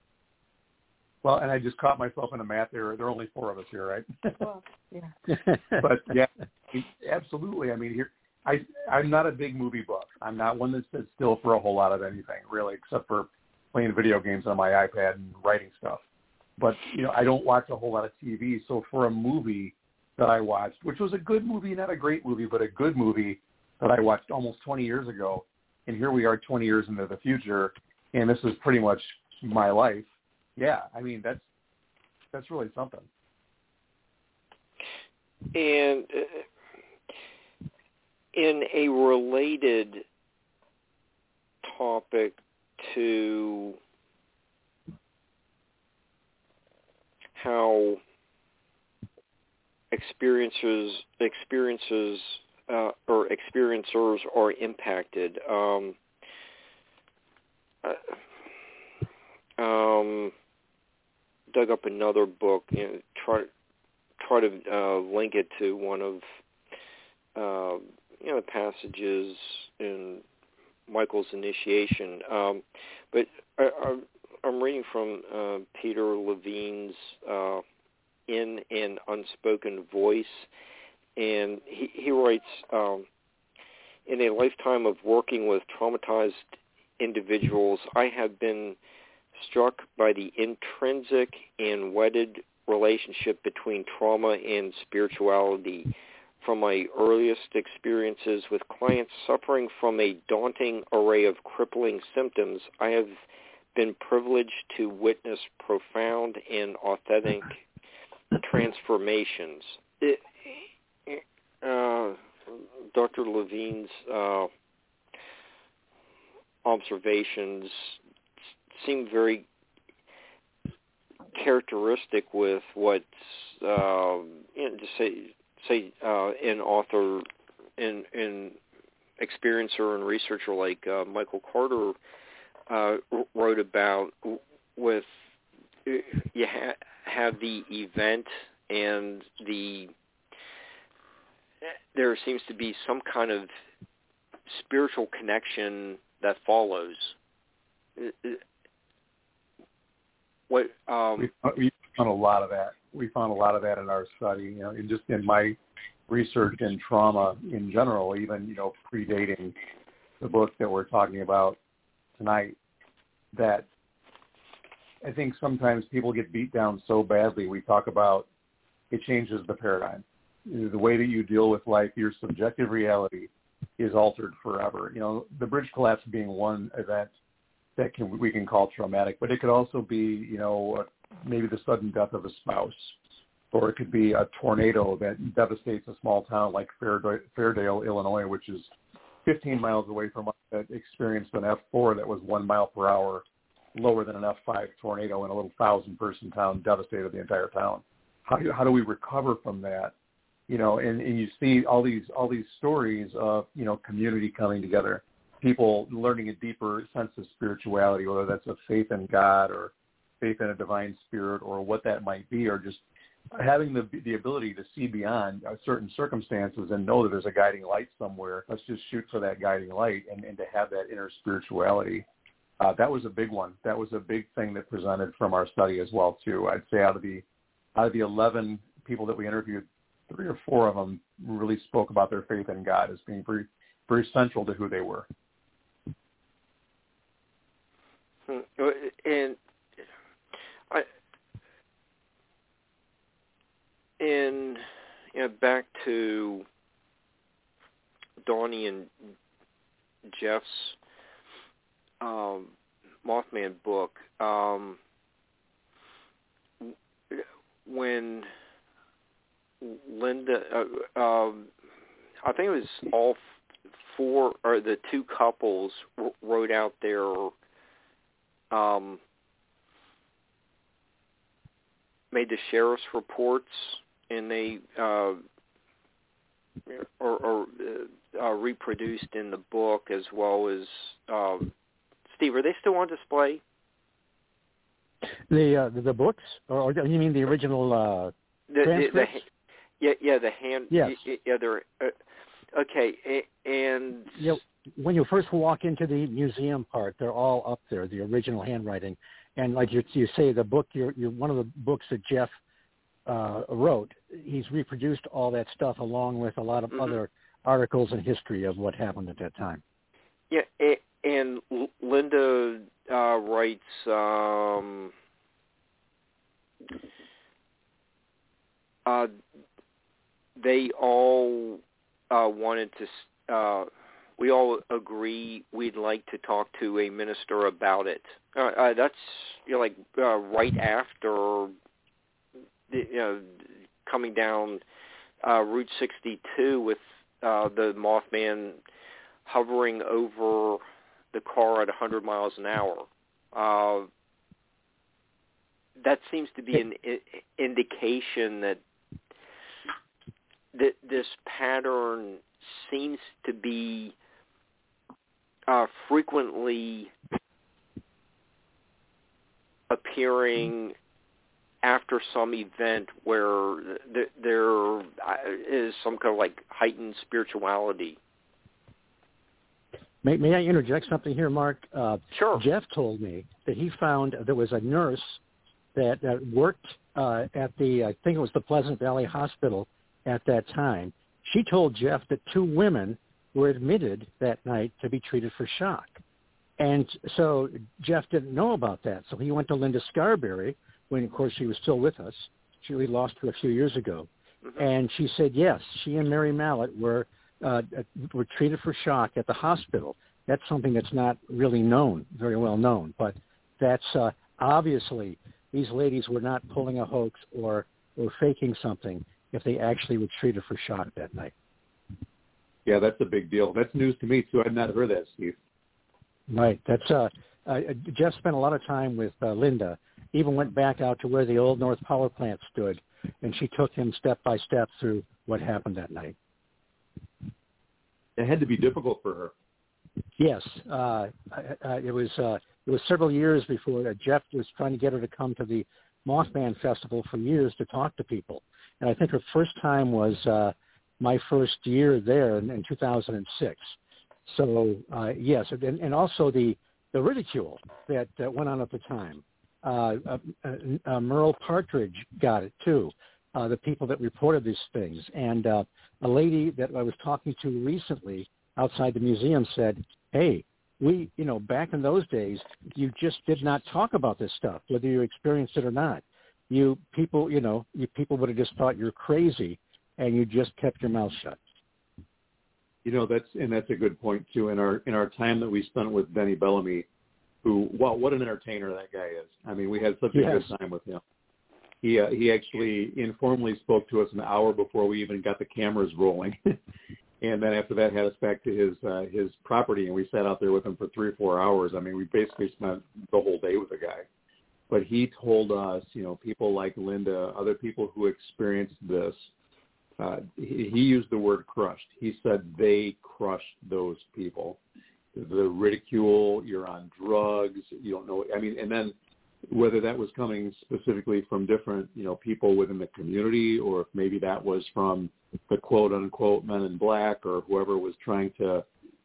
Well, and I just caught myself in a math error. There are only four of us here, right? Well, yeah. but yeah, absolutely. I mean, here I I'm not a big movie buff. I'm not one that sits still for a whole lot of anything really, except for playing video games on my iPad and writing stuff. But you know, I don't watch a whole lot of TV. So for a movie that I watched, which was a good movie, not a great movie, but a good movie that I watched almost 20 years ago, and here we are 20 years into the future, and this is pretty much my life. Yeah, I mean that's that's really something. And uh, in a related topic to how experiences experiences uh, or experiencers are impacted. Um, uh, um, dug up another book, you know, try try to uh, link it to one of uh, you know the passages in Michael's initiation. Um, but I, I, I'm reading from uh, Peter Levine's uh, "In an Unspoken Voice," and he, he writes, um, "In a lifetime of working with traumatized individuals, I have been." struck by the intrinsic and wedded relationship between trauma and spirituality from my earliest experiences with clients suffering from a daunting array of crippling symptoms, I have been privileged to witness profound and authentic transformations. It, uh, Dr. Levine's uh, observations seem very characteristic with what uh, you know, to say say uh, an author in in experiencer and researcher like uh, Michael Carter uh, wrote about with you ha- have the event and the there seems to be some kind of spiritual connection that follows what um, we, we found a lot of that. We found a lot of that in our study. You know, and just in my research in trauma in general, even you know predating the book that we're talking about tonight, that I think sometimes people get beat down so badly. We talk about it changes the paradigm. The way that you deal with life, your subjective reality is altered forever. You know, the bridge collapse being one event that can we can call traumatic, but it could also be you know maybe the sudden death of a spouse, or it could be a tornado that devastates a small town like Fairdale, Illinois, which is 15 miles away from us that experienced an F4 that was one mile per hour lower than an F5 tornado in a little thousand person town, devastated the entire town. How do, how do we recover from that? You know, and, and you see all these all these stories of you know community coming together people learning a deeper sense of spirituality, whether that's a faith in God or faith in a divine spirit or what that might be, or just having the the ability to see beyond certain circumstances and know that there's a guiding light somewhere. Let's just shoot for that guiding light and, and to have that inner spirituality. Uh, that was a big one. That was a big thing that presented from our study as well too. I'd say out of the out of the 11 people that we interviewed, three or four of them really spoke about their faith in God as being very very central to who they were. Hmm. And I, in you know, back to Donnie and Jeff's um, Mothman book, um, when Linda, uh, um, I think it was all four or the two couples wrote out their um, made the sheriff's reports, and they uh, or, or uh, uh, reproduced in the book as well as um, Steve. Are they still on display? The uh, the books, or you mean the original uh, the, transcripts? The, the, yeah, yeah, the hand. Yes. Yeah, they're uh, okay, and yep when you first walk into the museum part, they're all up there, the original handwriting. And like you, you say, the book, you're, you're one of the books that Jeff uh, wrote, he's reproduced all that stuff along with a lot of mm-hmm. other articles and history of what happened at that time. Yeah, and Linda uh, writes. Um, uh, they all uh, wanted to. Uh, we all agree we'd like to talk to a minister about it. Uh, uh, that's you know like uh, right after you know coming down uh, Route 62 with uh, the Mothman hovering over the car at 100 miles an hour. Uh, that seems to be an I- indication that th- this pattern seems to be uh, frequently appearing after some event where th- there is some kind of like heightened spirituality. May, may I interject something here, Mark? Uh, sure. Jeff told me that he found there was a nurse that, that worked uh, at the, I think it was the Pleasant Valley Hospital at that time. She told Jeff that two women were admitted that night to be treated for shock. And so Jeff didn't know about that. So he went to Linda Scarberry, when of course she was still with us. She we lost her a few years ago, mm-hmm. and she said yes, she and Mary Mallette were uh, were treated for shock at the hospital. That's something that's not really known, very well known, but that's uh, obviously these ladies were not pulling a hoax or or faking something if they actually were treated for shock that night. Yeah, that's a big deal. That's news to me too. I'd not heard that, Steve. Right. That's uh, uh Jeff spent a lot of time with uh, Linda even went back out to where the old North Power Plant stood, and she took him step by step through what happened that night. It had to be difficult for her. Yes, uh, it was. Uh, it was several years before uh, Jeff was trying to get her to come to the Mothman Festival for years to talk to people, and I think her first time was uh, my first year there in, in 2006. So uh, yes, and, and also the the ridicule that uh, went on at the time. Uh, uh, uh, Merle Partridge got it too. Uh, the people that reported these things, and uh, a lady that I was talking to recently outside the museum said, "Hey, we, you know, back in those days, you just did not talk about this stuff, whether you experienced it or not. You people, you know, you people would have just thought you're crazy, and you just kept your mouth shut." You know, that's and that's a good point too. In our in our time that we spent with Benny Bellamy, who well, what an entertainer that guy is. I mean, we had such a yes. good time with him. He uh, he actually informally spoke to us an hour before we even got the cameras rolling, and then after that had us back to his uh, his property, and we sat out there with him for three or four hours. I mean, we basically spent the whole day with the guy. But he told us, you know, people like Linda, other people who experienced this, uh, he, he used the word crushed. He said they crushed those people the ridicule, you're on drugs, you don't know. I mean, and then whether that was coming specifically from different, you know, people within the community, or if maybe that was from the quote unquote men in black, or whoever was trying to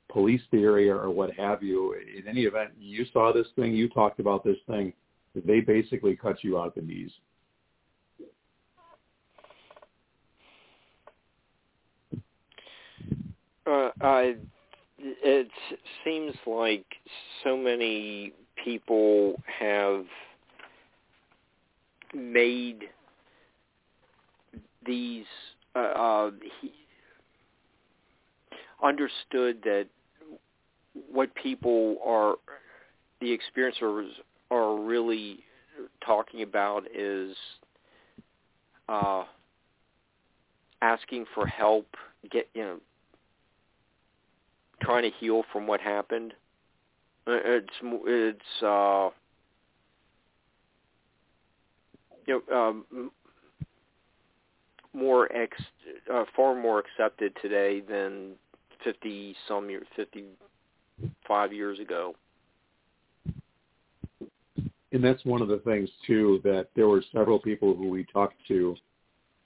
police the area or what have you. In any event, you saw this thing, you talked about this thing. They basically cut you out the knees. Uh, I it seems like so many people have made these uh, uh, he understood that what people are the experiencers are really talking about is uh, asking for help get you know trying to heal from what happened. Uh, it's it's uh, you know um, more ex uh, far more accepted today than fifty some years fifty five years ago. And that's one of the things too that there were several people who we talked to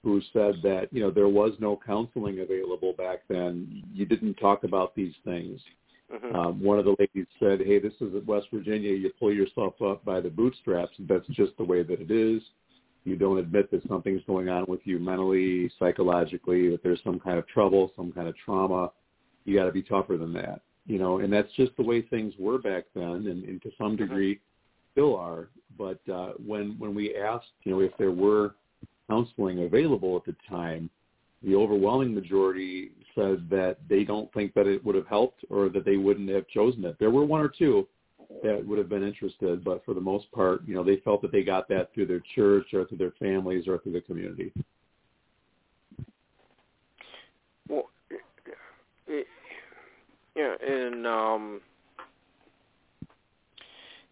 who said that you know there was no counseling available back then. You didn't talk about these things. Mm-hmm. Um, one of the ladies said, "Hey, this is West Virginia. You pull yourself up by the bootstraps. That's just the way that it is. You don't admit that something's going on with you mentally, psychologically, that there's some kind of trouble, some kind of trauma. You got to be tougher than that." you know, and that's just the way things were back then, and, and to some degree still are. But uh, when when we asked, you know, if there were counseling available at the time, the overwhelming majority said that they don't think that it would have helped or that they wouldn't have chosen it. There were one or two that would have been interested, but for the most part, you know, they felt that they got that through their church or through their families or through the community. Well, yeah, and um,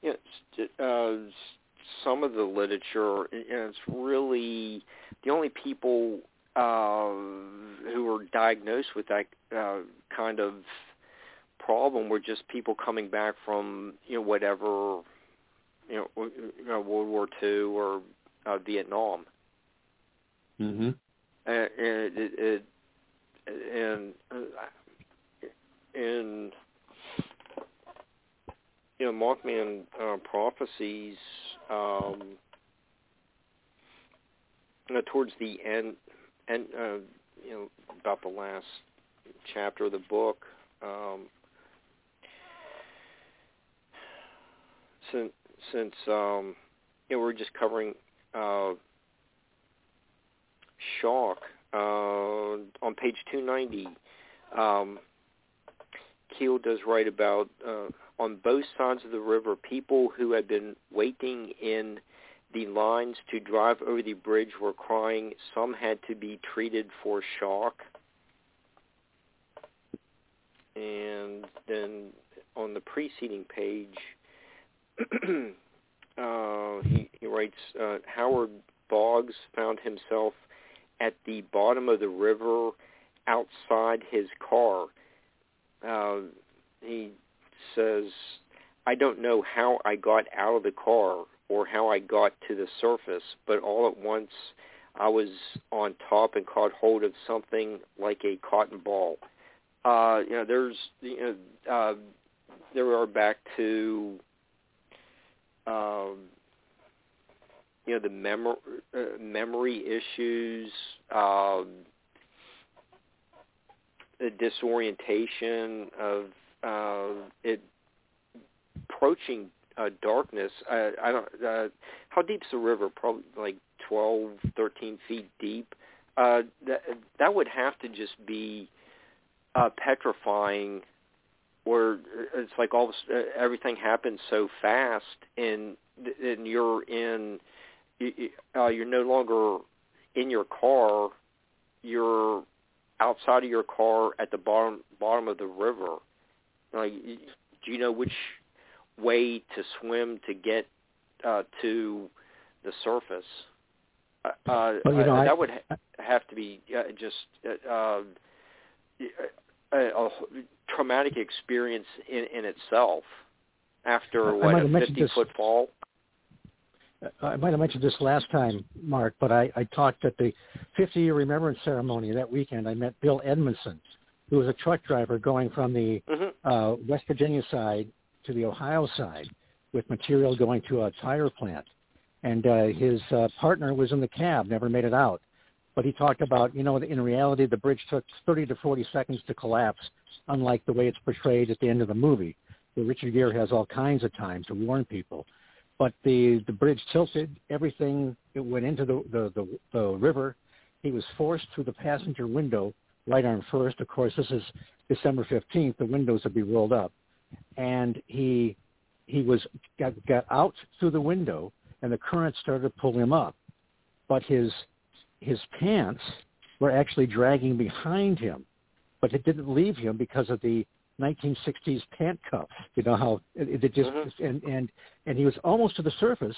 yeah, uh, some of the literature, and it's really the only people uh, who were diagnosed with that uh, kind of problem were just people coming back from you know whatever you know, you know World War II or uh, Vietnam. Mhm. And, and it, it and uh, and you know Mothman uh, prophecies um, towards the end and uh, you know about the last chapter of the book. Um, since since um, you know we're just covering uh, shock uh, on page 290. Um, Keel does write about uh, on both sides of the river people who had been waiting in the lines to drive over the bridge were crying. Some had to be treated for shock. And then on the preceding page, uh, he, he writes, uh, Howard Boggs found himself at the bottom of the river outside his car. Uh, he says, I don't know how I got out of the car or how I got to the surface, but all at once I was on top and caught hold of something like a cotton ball. Uh, you know, there's, you know, uh, there are back to, um, you know, the memory uh, memory issues, um, the disorientation of uh, it approaching uh, darkness. I, I don't. Uh, how deep's the river? Probably like twelve, thirteen feet deep. Uh, that that would have to just be uh, petrifying, where it's like all this, uh, everything happens so fast, and and you're in. Uh, you're no longer in your car. You're outside of your car at the bottom bottom of the river. Like, do you know which way to swim to get uh, to the surface. Uh, well, you know, uh, that would ha- have to be uh, just uh, uh, a, a traumatic experience in, in itself after what a 50 foot fall. I might have mentioned this last time, Mark, but I, I talked at the 50 year remembrance ceremony that weekend. I met Bill Edmondson, who was a truck driver going from the mm-hmm. uh, West Virginia side to the Ohio side with material going to a tire plant. And uh, his uh, partner was in the cab, never made it out. But he talked about, you know, in reality, the bridge took 30 to 40 seconds to collapse, unlike the way it's portrayed at the end of the movie, where Richard Gere has all kinds of time to warn people. But the the bridge tilted, everything it went into the the, the, the river. He was forced through the passenger window, right arm first. Of course, this is December 15th. The windows would be rolled up and he he was got, got out through the window, and the current started to pull him up, but his his pants were actually dragging behind him, but it didn't leave him because of the 1960s pant cuffs. You know how it, it just mm-hmm. and and and he was almost to the surface,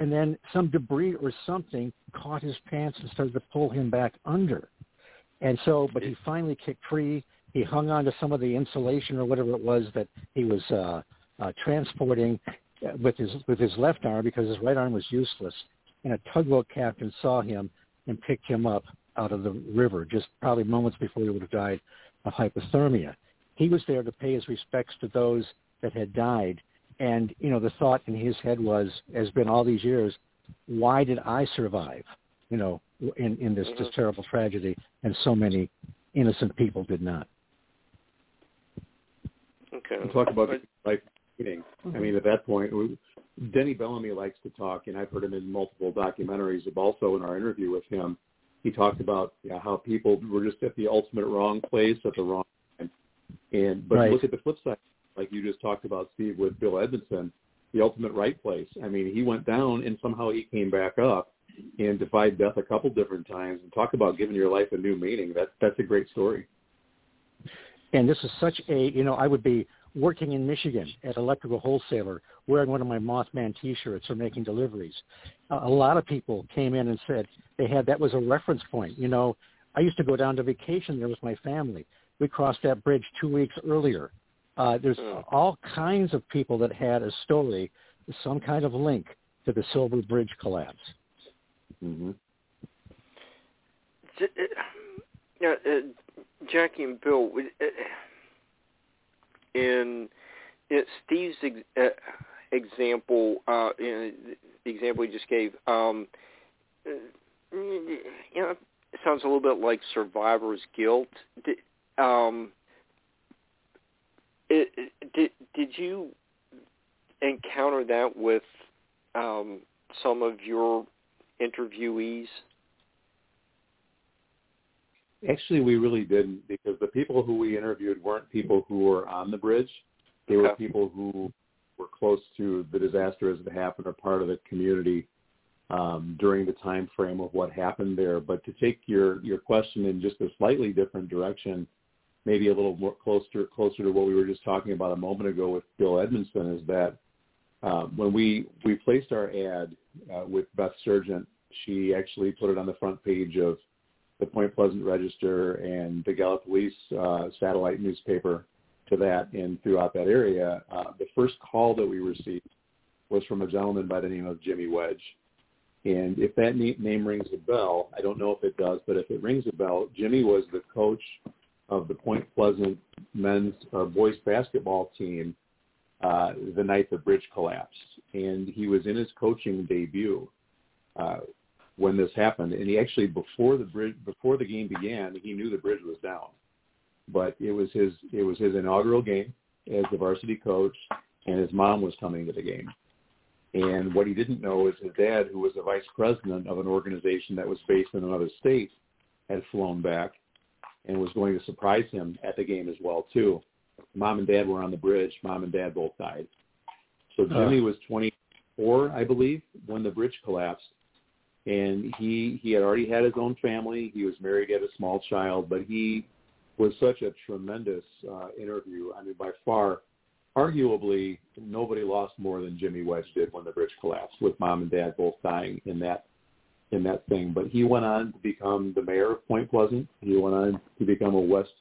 and then some debris or something caught his pants and started to pull him back under. And so, but he finally kicked free he hung on to some of the insulation or whatever it was that he was uh, uh, transporting with his with his left arm because his right arm was useless. And a tugboat captain saw him and picked him up out of the river just probably moments before he would have died of hypothermia. He was there to pay his respects to those that had died. And, you know, the thought in his head was, has been all these years, why did I survive, you know, in, in this, this mm-hmm. terrible tragedy and so many innocent people did not? Okay. And talk about life meaning. I mean, mm-hmm. at that point, we, Denny Bellamy likes to talk, and I've heard him in multiple documentaries. But also in our interview with him, he talked about you know, how people were just at the ultimate wrong place at the wrong time. And but Right. look at the flip side, like you just talked about, Steve, with Bill Edmondson, the ultimate right place. I mean, he went down, and somehow he came back up and defied death a couple different times. And talk about giving your life a new meaning. That's that's a great story. And this is such a, you know, I would be working in Michigan at electrical wholesaler, wearing one of my Mothman T-shirts or making deliveries. A a lot of people came in and said they had that was a reference point. You know, I used to go down to vacation there with my family. We crossed that bridge two weeks earlier. Uh, there's Hmm. all kinds of people that had a story, some kind of link to the Silver Bridge collapse. Mm-hmm. J- uh, uh, Jaci and Bill, uh, in, in Steve's ex- uh, example, uh, in the example he just gave, um, uh, you know, it sounds a little bit like survivor's guilt. Did, um, it- did did you encounter that with um, some of your interviewees? Actually, we really didn't because the people who we interviewed weren't people who were on the bridge. They were people who were close to the disaster as it happened or part of the community um, during the time frame of what happened there. But to take your, your question in just a slightly different direction, maybe a little more closer closer to what we were just talking about a moment ago with Bill Edmondson, is that uh, when we we placed our ad uh, with Beth Sergent, she actually put it on the front page of the Point Pleasant Register and the Gallipolis uh, satellite newspaper to that and throughout that area. Uh, the first call that we received was from a gentleman by the name of Jimmy Wedge. And if that name rings a bell, I don't know if it does, but if it rings a bell, Jimmy was the coach of the Point Pleasant men's or boys basketball team uh, the night the bridge collapsed. And he was in his coaching debut. Uh, when this happened, and he actually before the bridge before the game began, he knew the bridge was down. But it was his it was his inaugural game as the varsity coach, and his mom was coming to the game. And what he didn't know is his dad, who was the vice president of an organization that was based in another state, had flown back and was going to surprise him at the game as well too. Mom and dad were on the bridge. Mom and dad both died. So Jimmy was 24, I believe, when the bridge collapsed and he he had already had his own family. He was married, he had a small child, but he was such a tremendous uh, interview. I mean, by far, arguably, nobody lost more than Jimmy Wedge did when the bridge collapsed, with mom and dad both dying in that in that thing. But he went on to become the mayor of Point Pleasant. He went on to become a West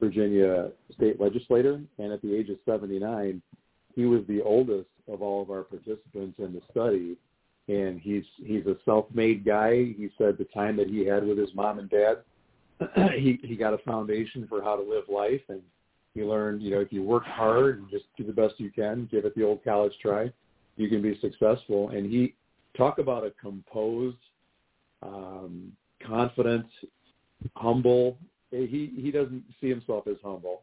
Virginia state legislator, and at the age of 79, he was the oldest of all of our participants in the study and he's he's a self-made guy. He said the time that he had with his mom and dad, he he got a foundation for how to live life, and he learned, you know, if you work hard and just do the best you can, give it the old college try, you can be successful. And he talk about a composed, um, confident, humble. He he doesn't see himself as humble.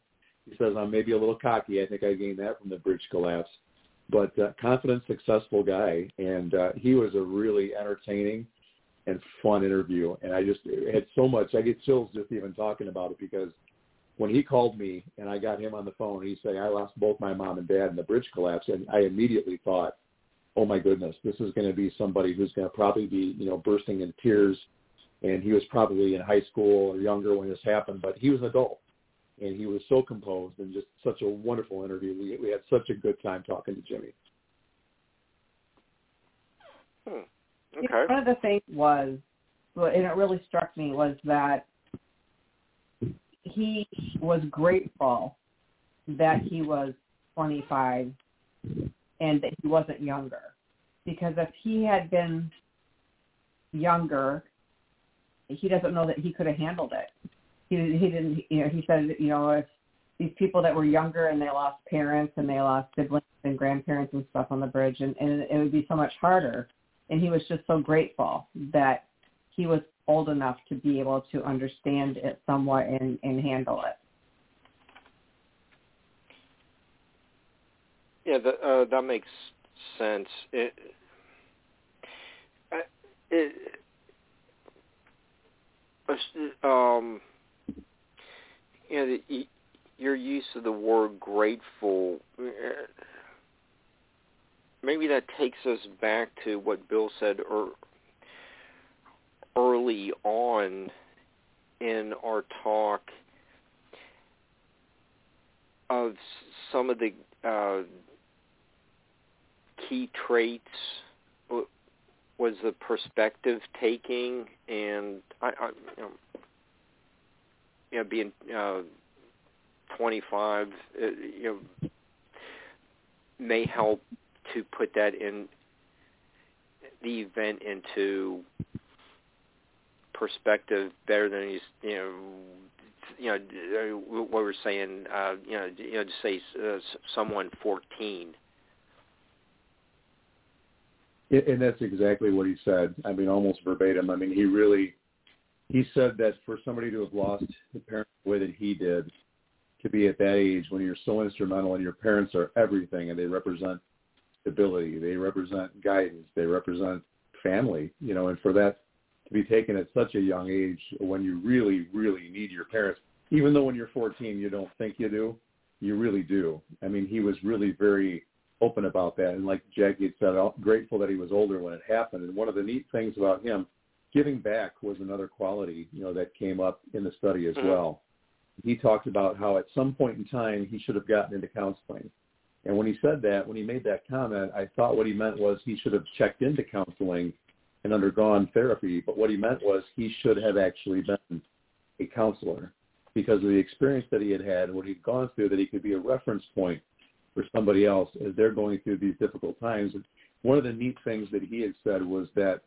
He says I'm maybe a little cocky. I think I gained that from the bridge collapse but uh, confident, successful guy, and uh, he was a really entertaining and fun interview. And I just had so much. I get chills just even talking about it because when he called me and I got him on the phone, he said I lost both my mom and dad in the bridge collapse, and I immediately thought, oh my goodness, this is going to be somebody who's going to probably be you know bursting in tears. And he was probably in high school or younger when this happened, but he was an adult and he was so composed and just such a wonderful interview. We we had such a good time talking to Jimmy. Hmm. You know, Okay. one of the things was, and it really struck me was that he was grateful that he was 25 and that he wasn't younger, because if he had been younger, he doesn't know that he could have handled it. He he didn't. You know, he said, you know, if these people that were younger and they lost parents and they lost siblings and grandparents and stuff on the bridge, and, and it would be so much harder and he was just so grateful that he was old enough to be able to understand it somewhat and, and handle it. yeah, that uh, that makes sense. It, it, um, you know, the, your use of the word grateful. Maybe that takes us back to what Bill said er, early on in our talk of some of the uh, key traits was the perspective taking and I, I you know, you know being uh, 25 uh, you know may help to put that in the event into perspective better than he's you know you know what we're saying uh you know you know to say uh, someone 14 and that's exactly what he said i mean almost verbatim i mean he really he said that for somebody to have lost the parents the way that he did to be at that age when you're so instrumental and your parents are everything and they represent stability they represent guidance they represent family you know and for that to be taken at such a young age when you really, really need your parents. Even though when you're 14 you don't think you do, you really do. I mean, he was really very open about that. And like Jaci said, grateful that he was older when it happened. And one of the neat things about him, giving back was another quality, you know, that came up in the study as mm-hmm. well. He talked about how at some point in time he should have gotten into counseling. And when he said that, when he made that comment, I thought what he meant was he should have checked into counseling and undergone therapy, but what he meant was he should have actually been a counselor because of the experience that he had had and what he'd gone through, that he could be a reference point for somebody else as they're going through these difficult times. And one of the neat things that he had said was that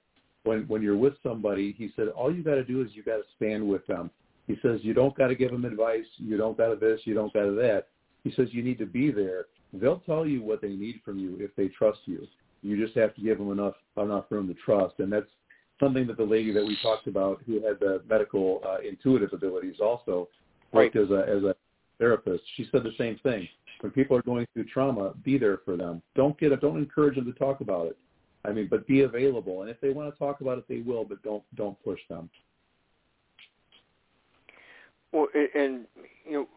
when when you're with somebody, he said all you got to do is you got to stand with them. He says you don't got to give them advice, you don't got to this, you don't got to that. He says you need to be there. They'll tell you what they need from you if they trust you. You just have to give them enough enough room to trust, and that's something that the lady that we talked about, who had the medical uh, intuitive abilities, also worked right. as a as a therapist. She said the same thing. When people are going through trauma, be there for them. Don't get don't encourage them to talk about it. I mean, but be available, and if they want to talk about it, they will. But don't don't push them. Well, and you know,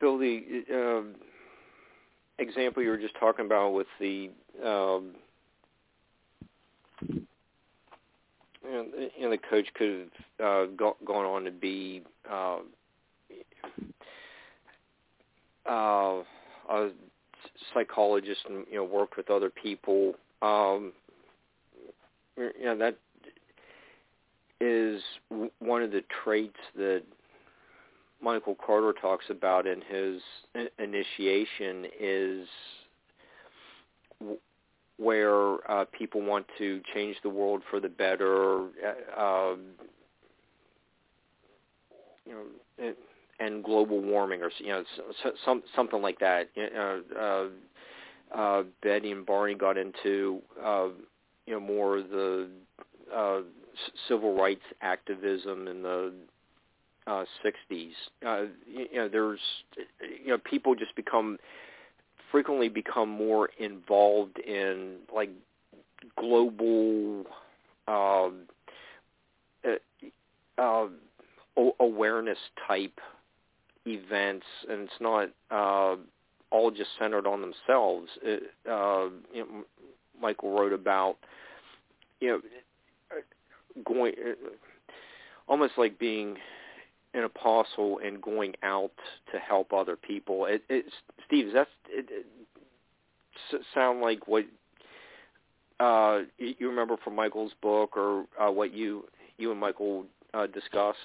Bill, the uh, example you were just talking about with the um, and, and the coach could have uh, go, gone on to be uh, uh, a psychologist and you know worked with other people. Um, you know that is one of the traits that Michael Carter talks about in his initiation is where uh, people want to change the world for the better, uh, um, you know, and global warming, or you know, so, some something like that. You know, uh, uh, Betty and Barney got into uh, you know more of the uh, civil rights activism in the uh, 60s. Uh, you, you know, there's you know people just become frequently become more involved in like global um, uh, uh, awareness type events, and it's not uh, all just centered on themselves. It, uh, you know, Michael wrote about you know going uh, almost like being an apostle and going out to help other people. It, it, Steve, does that it, it sound like what uh, you remember from Michael's book, or uh, what you you and Michael uh, discussed?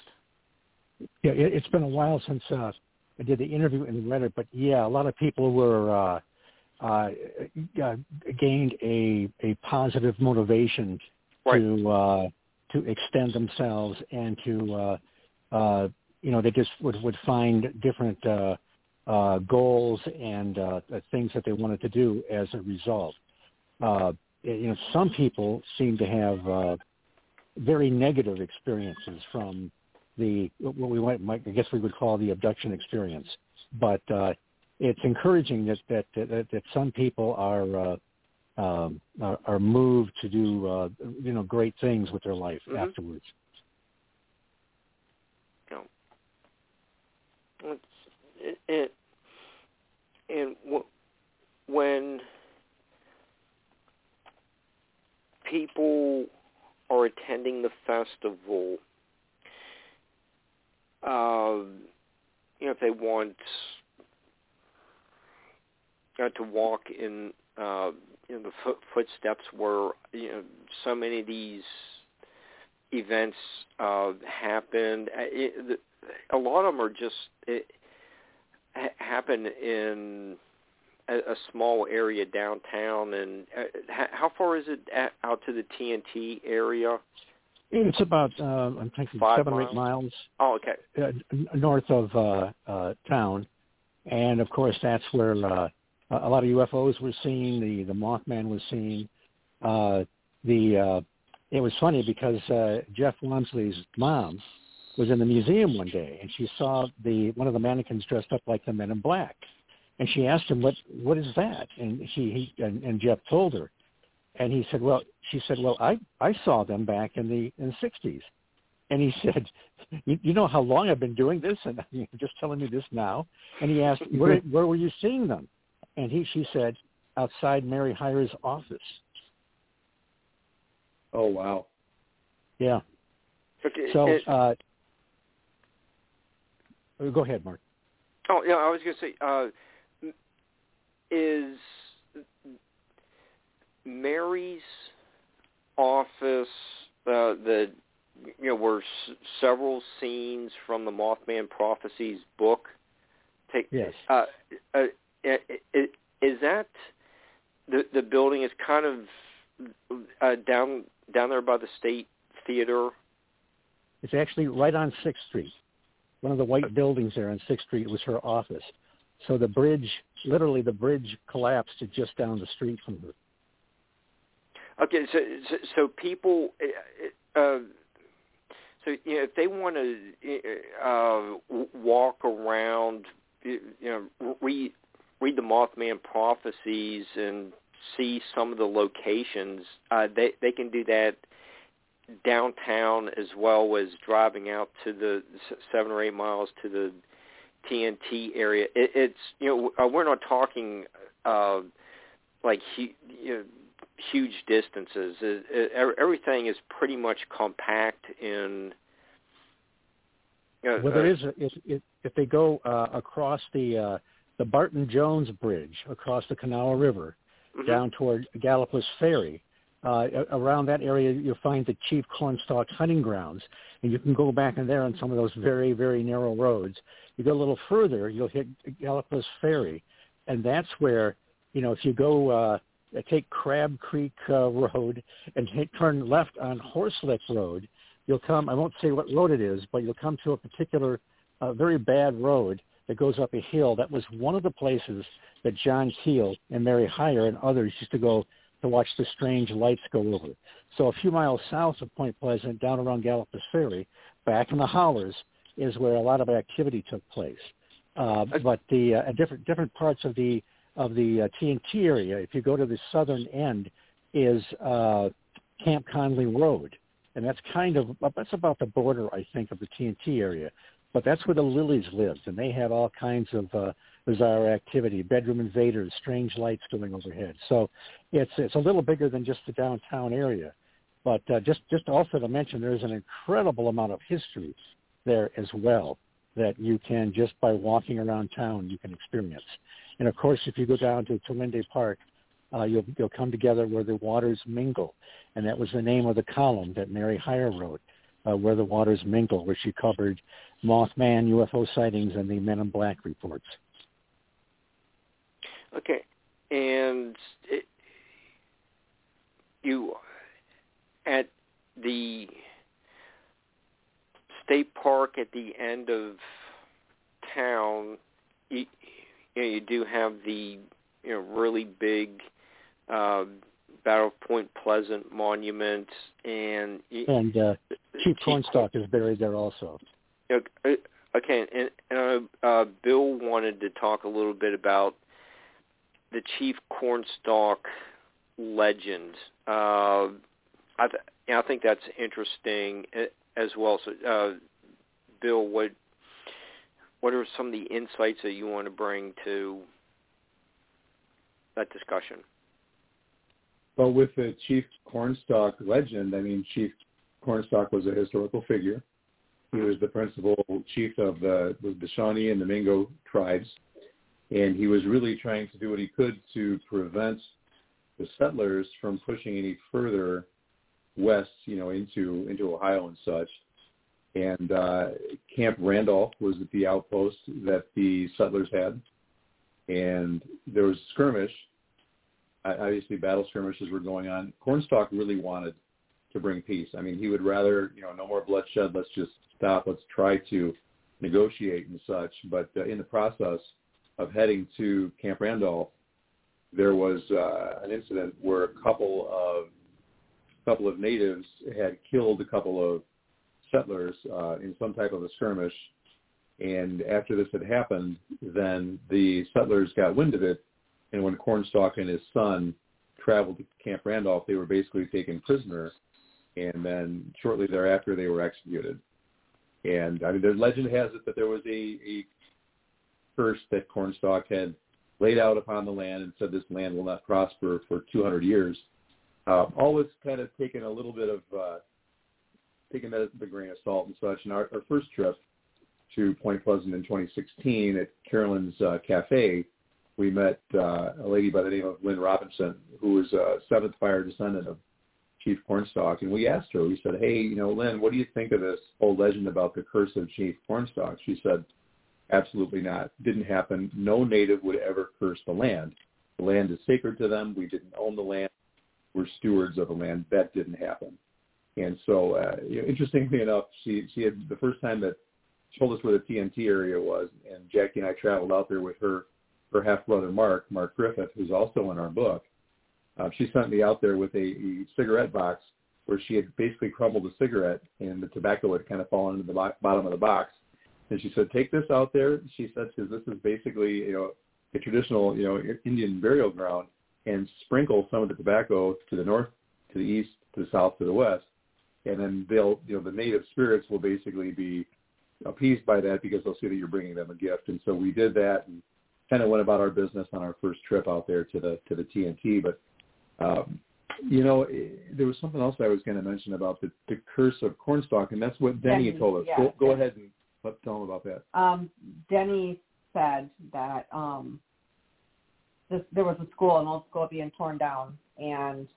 Yeah, it, it's been a while since uh, I did the interview and read it, but yeah, a lot of people were uh, uh, uh, gained a a positive motivation right. to uh, to extend themselves and to uh, uh, you know, they just would, would find different uh, uh, goals and uh, things that they wanted to do as a result. Uh, you know, some people seem to have uh, very negative experiences from the what we might, might, I guess we would call the abduction experience. But uh, it's encouraging that that that, that some people are. Uh, um, are, are moved to do uh, you know great things with their life Mhm. afterwards. It's, it, it and w- when people are attending the festival, uh, you know, if they want uh, to walk in, uh, you know, the foot, footsteps where you know so many of these events uh, happened. uh, a lot of them are just it, ha- happen in a, a small area downtown. And uh, how far is it at, out to the TNT area? It's about uh, I'm thinking Five seven or eight miles? miles Oh, okay. uh, north of uh, uh, town, and of course that's where uh, a lot of UFOs were seen. The the Mothman was seen. Uh, the uh, it was funny because uh, Jeff Wamsley's mom was in the museum one day, and she saw the one of the mannequins dressed up like the Men in Black, and she asked him what what is that, and she he and, and Jeff told her, and he said, well, she said, well, I I saw them back in the in the '60s, and he said, you, you know how long I've been doing this, and you're just telling me this now, and he asked, where where were you seeing them, and he she said, outside Mary Hyre's office. Oh wow. Yeah. Okay. So it- uh, go ahead, Mark. oh, yeah. I was going to say, uh, is Mary's office uh, the you know were s- several scenes from the Mothman Prophecies book? Take Yes. Uh, uh, i- is that the the building is kind of uh, down down there by the State Theater? It's actually right on Sixth Street. One of the white buildings there on Sixth Street was her office. So the bridge, literally the bridge collapsed just down the street from her. Okay, so so, so people, uh, uh, so you know, if they want to uh, walk around, you know, read read the Mothman prophecies and see some of the locations, uh, they they can do that downtown as well as driving out to the seven or eight miles to the TNT area. It, it's you know uh, we're not talking uh, like you know, huge distances. It, it, everything is pretty much compact in. Uh, Well, there uh, is a, if, if if they go uh, across the uh, the Bartow Jones Bridge across the Kanawha River mhm. down toward Gallipolis Ferry. Uh, around that area, you'll find the Chief Cornstalk hunting grounds, and you can go back in there on some of those very, very narrow roads. You go a little further, you'll hit Gallipolis Ferry, and that's where, you know, if you go uh, take Crab Creek uh, Road and hit, turn left on Horselick Road, you'll come. I won't say what road it is, but you'll come to a particular, uh, very bad road that goes up a hill. That was one of the places that John Keel and Mary Hyre and others used to go to watch the strange lights go over. So a few miles south of Point Pleasant, down around Gallipolis Ferry, back in the hollers, is where a lot of activity took place. Uh, but the uh, different different parts of the of the uh, TNT area, if you go to the southern end, is uh, Camp Conley Road, and that's kind of that's about the border, I think, of the TNT area. But that's where the Lilies lived, and they had all kinds of uh, bizarre activity, bedroom invaders, strange lights going overhead. So it's it's a little bigger than just the downtown area. But uh, just just also to mention, there's an incredible amount of history there as well that you can just by walking around town you can experience. And of course, if you go down to Tu-Endie-Wei Park, uh, you'll you'll come together where the waters mingle, and that was the name of the column that Mary Hyre wrote, uh, where the waters mingle, where she covered Mothman, UFO sightings, and the Men in Black reports. Okay, and it, you at the state park at the end of town, you, you know, you do have the you know really big uh, Battle Point Pleasant monument, and And uh, Chief Cornstalk is buried there also. Okay, uh, okay, and, and uh, uh, Bill wanted to talk a little bit about the Chief Cornstalk legend. Uh, I, th- I think that's interesting as well. So, uh, Bill, what what are some of the insights that you want to bring to that discussion? Well, with the Chief Cornstalk legend, I mean, Chief Cornstalk was a historical figure. He was the principal chief of the, the Shawnee and the Mingo tribes, and he was really trying to do what he could to prevent the settlers from pushing any further west, you know, into into Ohio and such. And uh, Camp Randolph was the outpost that the settlers had, and there was skirmish. Obviously, battle skirmishes were going on. Cornstalk really wanted to bring peace. I mean, he would rather, you know, no more bloodshed. Let's just stop. Let's try to negotiate and such. But uh, in the process of heading to Camp Randolph, there was uh, an incident where a couple of couple of natives had killed a couple of settlers uh, in some type of a skirmish. And after this had happened, then the settlers got wind of it. And when Cornstalk and his son traveled to Camp Randolph, they were basically taken prisoner. And then shortly thereafter, they were executed. And I mean, the legend has it that there was a, a curse that Cornstalk had laid out upon the land and said this land will not prosper for 200 years. Uh, always kind of taken a little bit of uh, taking that grain of salt and such. And our, our first trip to Point Pleasant in 2016 at Carolyn's uh, Cafe, we met uh, a lady by the name of Lynn Robinson, who was a seventh fire descendant of Chief Cornstalk, and we asked her, we said, hey, you know, Lynn, what do you think of this old legend about the curse of Chief Cornstalk? She said, absolutely not. Didn't happen. No native would ever curse the land. The land is sacred to them. We didn't own the land. We're stewards of the land. That didn't happen. And so, uh, you know, interestingly enough, she she had the first time that told us where the TNT area was, and Jaci and I traveled out there with her her half brother Mark, Mark Griffith, who's also in our book. Uh, she sent me out there with a, a cigarette box where she had basically crumbled a cigarette and the tobacco had kind of fallen into the bo- bottom of the box. And she said, take this out there. She said, because this is basically, you know, a traditional, you know, Indian burial ground and sprinkle some of the tobacco to the north, to the east, to the south, to the west. And then they'll, you know, the native spirits will basically be appeased by that because they'll see that you're bringing them a gift. And so we did that and kind of went about our business on our first trip out there to the to the TNT. But um, you know, there was something else I was going to mention about the, the curse of cornstalk, and that's what Denny, Denny told us. yeah, go, go ahead and let, tell them about that. Um, Denny said that um, this, there was a school, an old school being torn down, and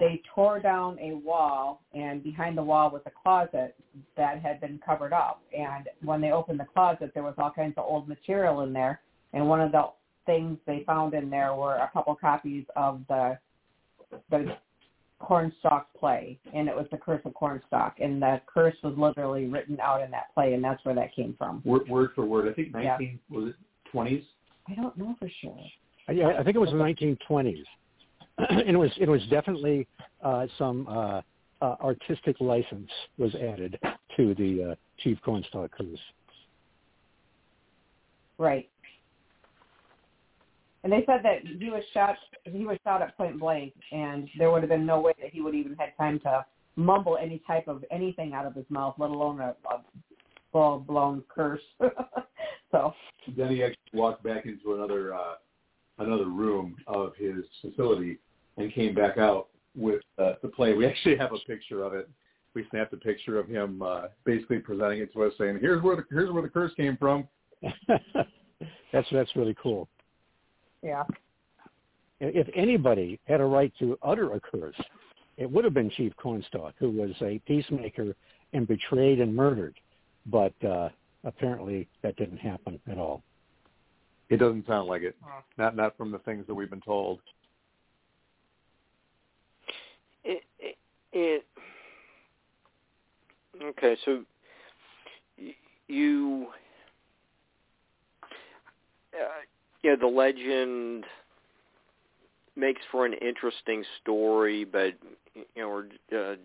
they tore down a wall, and behind the wall was a closet that had been covered up. And when they opened the closet, there was all kinds of old material in there, and one of the things they found in there were a couple copies of the the cornstalk play, and it was the curse of cornstalk, and the curse was literally written out in that play, and that's where that came from. Word, word for word. I think Yeah. 19 was it 20s. I don't know for sure. Yeah, I think it was the 1920s, and it was it was definitely uh, some uh, uh, artistic license was added to the uh, Chief Cornstalk Cruise. Right. And they said that he was shot. He was shot at point blank, and there would have been no way that he would even had time to mumble any type of anything out of his mouth, let alone a, a full blown curse. so Then he actually walked back into another uh, another room of his facility and came back out with uh, the play. We actually have a picture of it. We snapped a picture of him uh, basically presenting it to us, saying, "Here's where the here's where the curse came from." that's that's really cool. yeah, If anybody had a right to utter a curse, it would have been Chief Cornstalk, who was a peacemaker and betrayed and murdered. But uh, apparently, that didn't happen at all. It doesn't sound like it. Not not from the things that we've been told. It, it, okay. So you, uh, yeah, the legend makes for an interesting story, but you know, we're uh,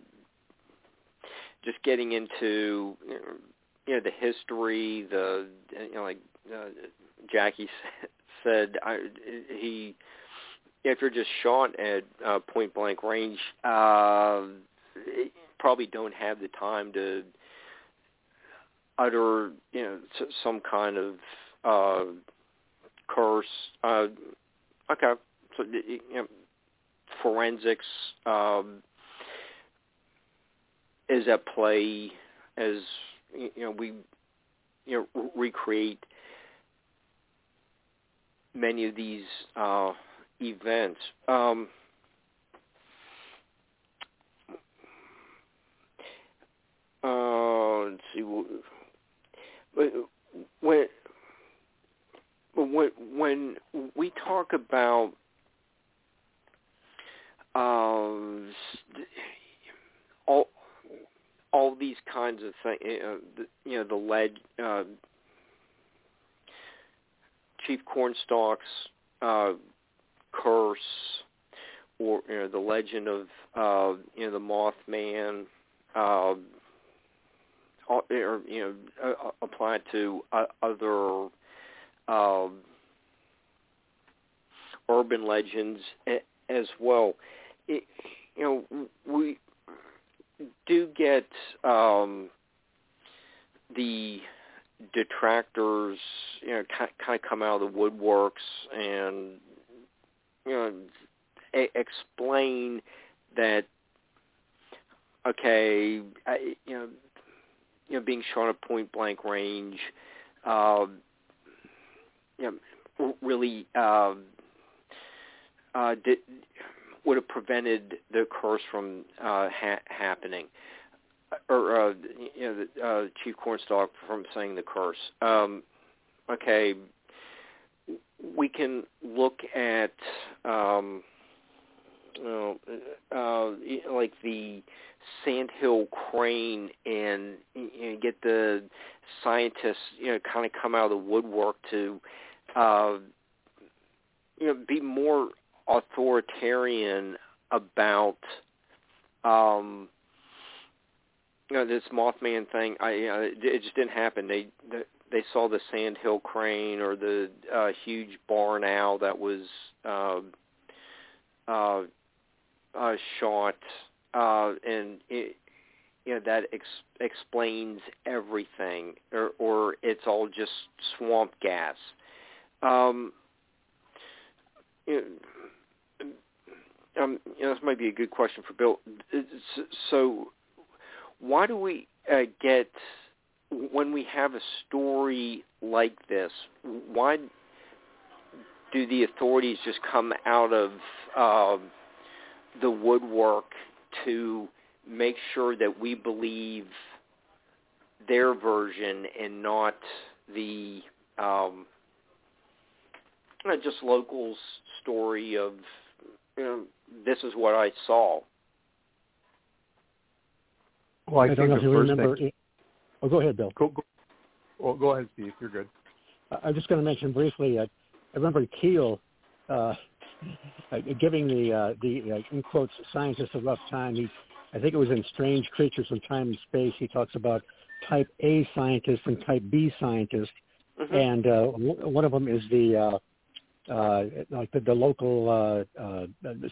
just getting into you know the history, the you know like uh, Jaci said, I, he if you're just shot at uh, point blank range, uh, probably don't have the time to utter you know some kind of uh, curse. Uh, okay, so you know, forensics um, is at play as you know we you know recreate many of these uh, events. Um, uh, let's see. When when when we talk about uh, all all these kinds of things, uh, you know, the lead, uh, Chief Cornstalk's uh, curse, or you know, the legend of uh, you know the Mothman, uh, or you know, uh, applied to uh, other um, urban legends as well. It, you know, we do get um, the detractors, you know, kind of come out of the woodworks and you know a- explain that okay, I, you know, you know, being shot at point blank range, uh, you know, really uh, uh, did, would have prevented the curse from uh, ha- happening, or uh, you know, the, uh, Chief Cornstalk from saying the curse. Um, okay, we can look at um, you know, uh, like the sandhill crane and know, get the scientists you know kind of come out of the woodwork to uh, you know be more authoritarian about um you know this Mothman thing. I you know, it, it just didn't happen. They they saw the sandhill crane or the uh, huge barn owl that was uh, uh, uh, shot, uh, and it, you know that ex- explains everything, or, or it's all just swamp gas. Um, um, you know, this might be a good question for Bill. So, why do we uh, get when we have a story like this? Why do the authorities just come out of uh, the woodwork to make sure that we believe their version and not the um, just locals' story of you know this is what I saw. Well, I, I don't know if you remember. Thing... Oh, go ahead, Bill. Go, go, well, go ahead, Steve. You're good. I'm just going to mention briefly. Uh, I remember Keel uh, giving the uh, the uh, in quotes scientists a rough time. He, I think it was in Strange Creatures from Time and Space. He talks about Type A scientists and Type B scientists, mm-hmm. and uh, one of them is the uh, uh, like the, the local uh, uh,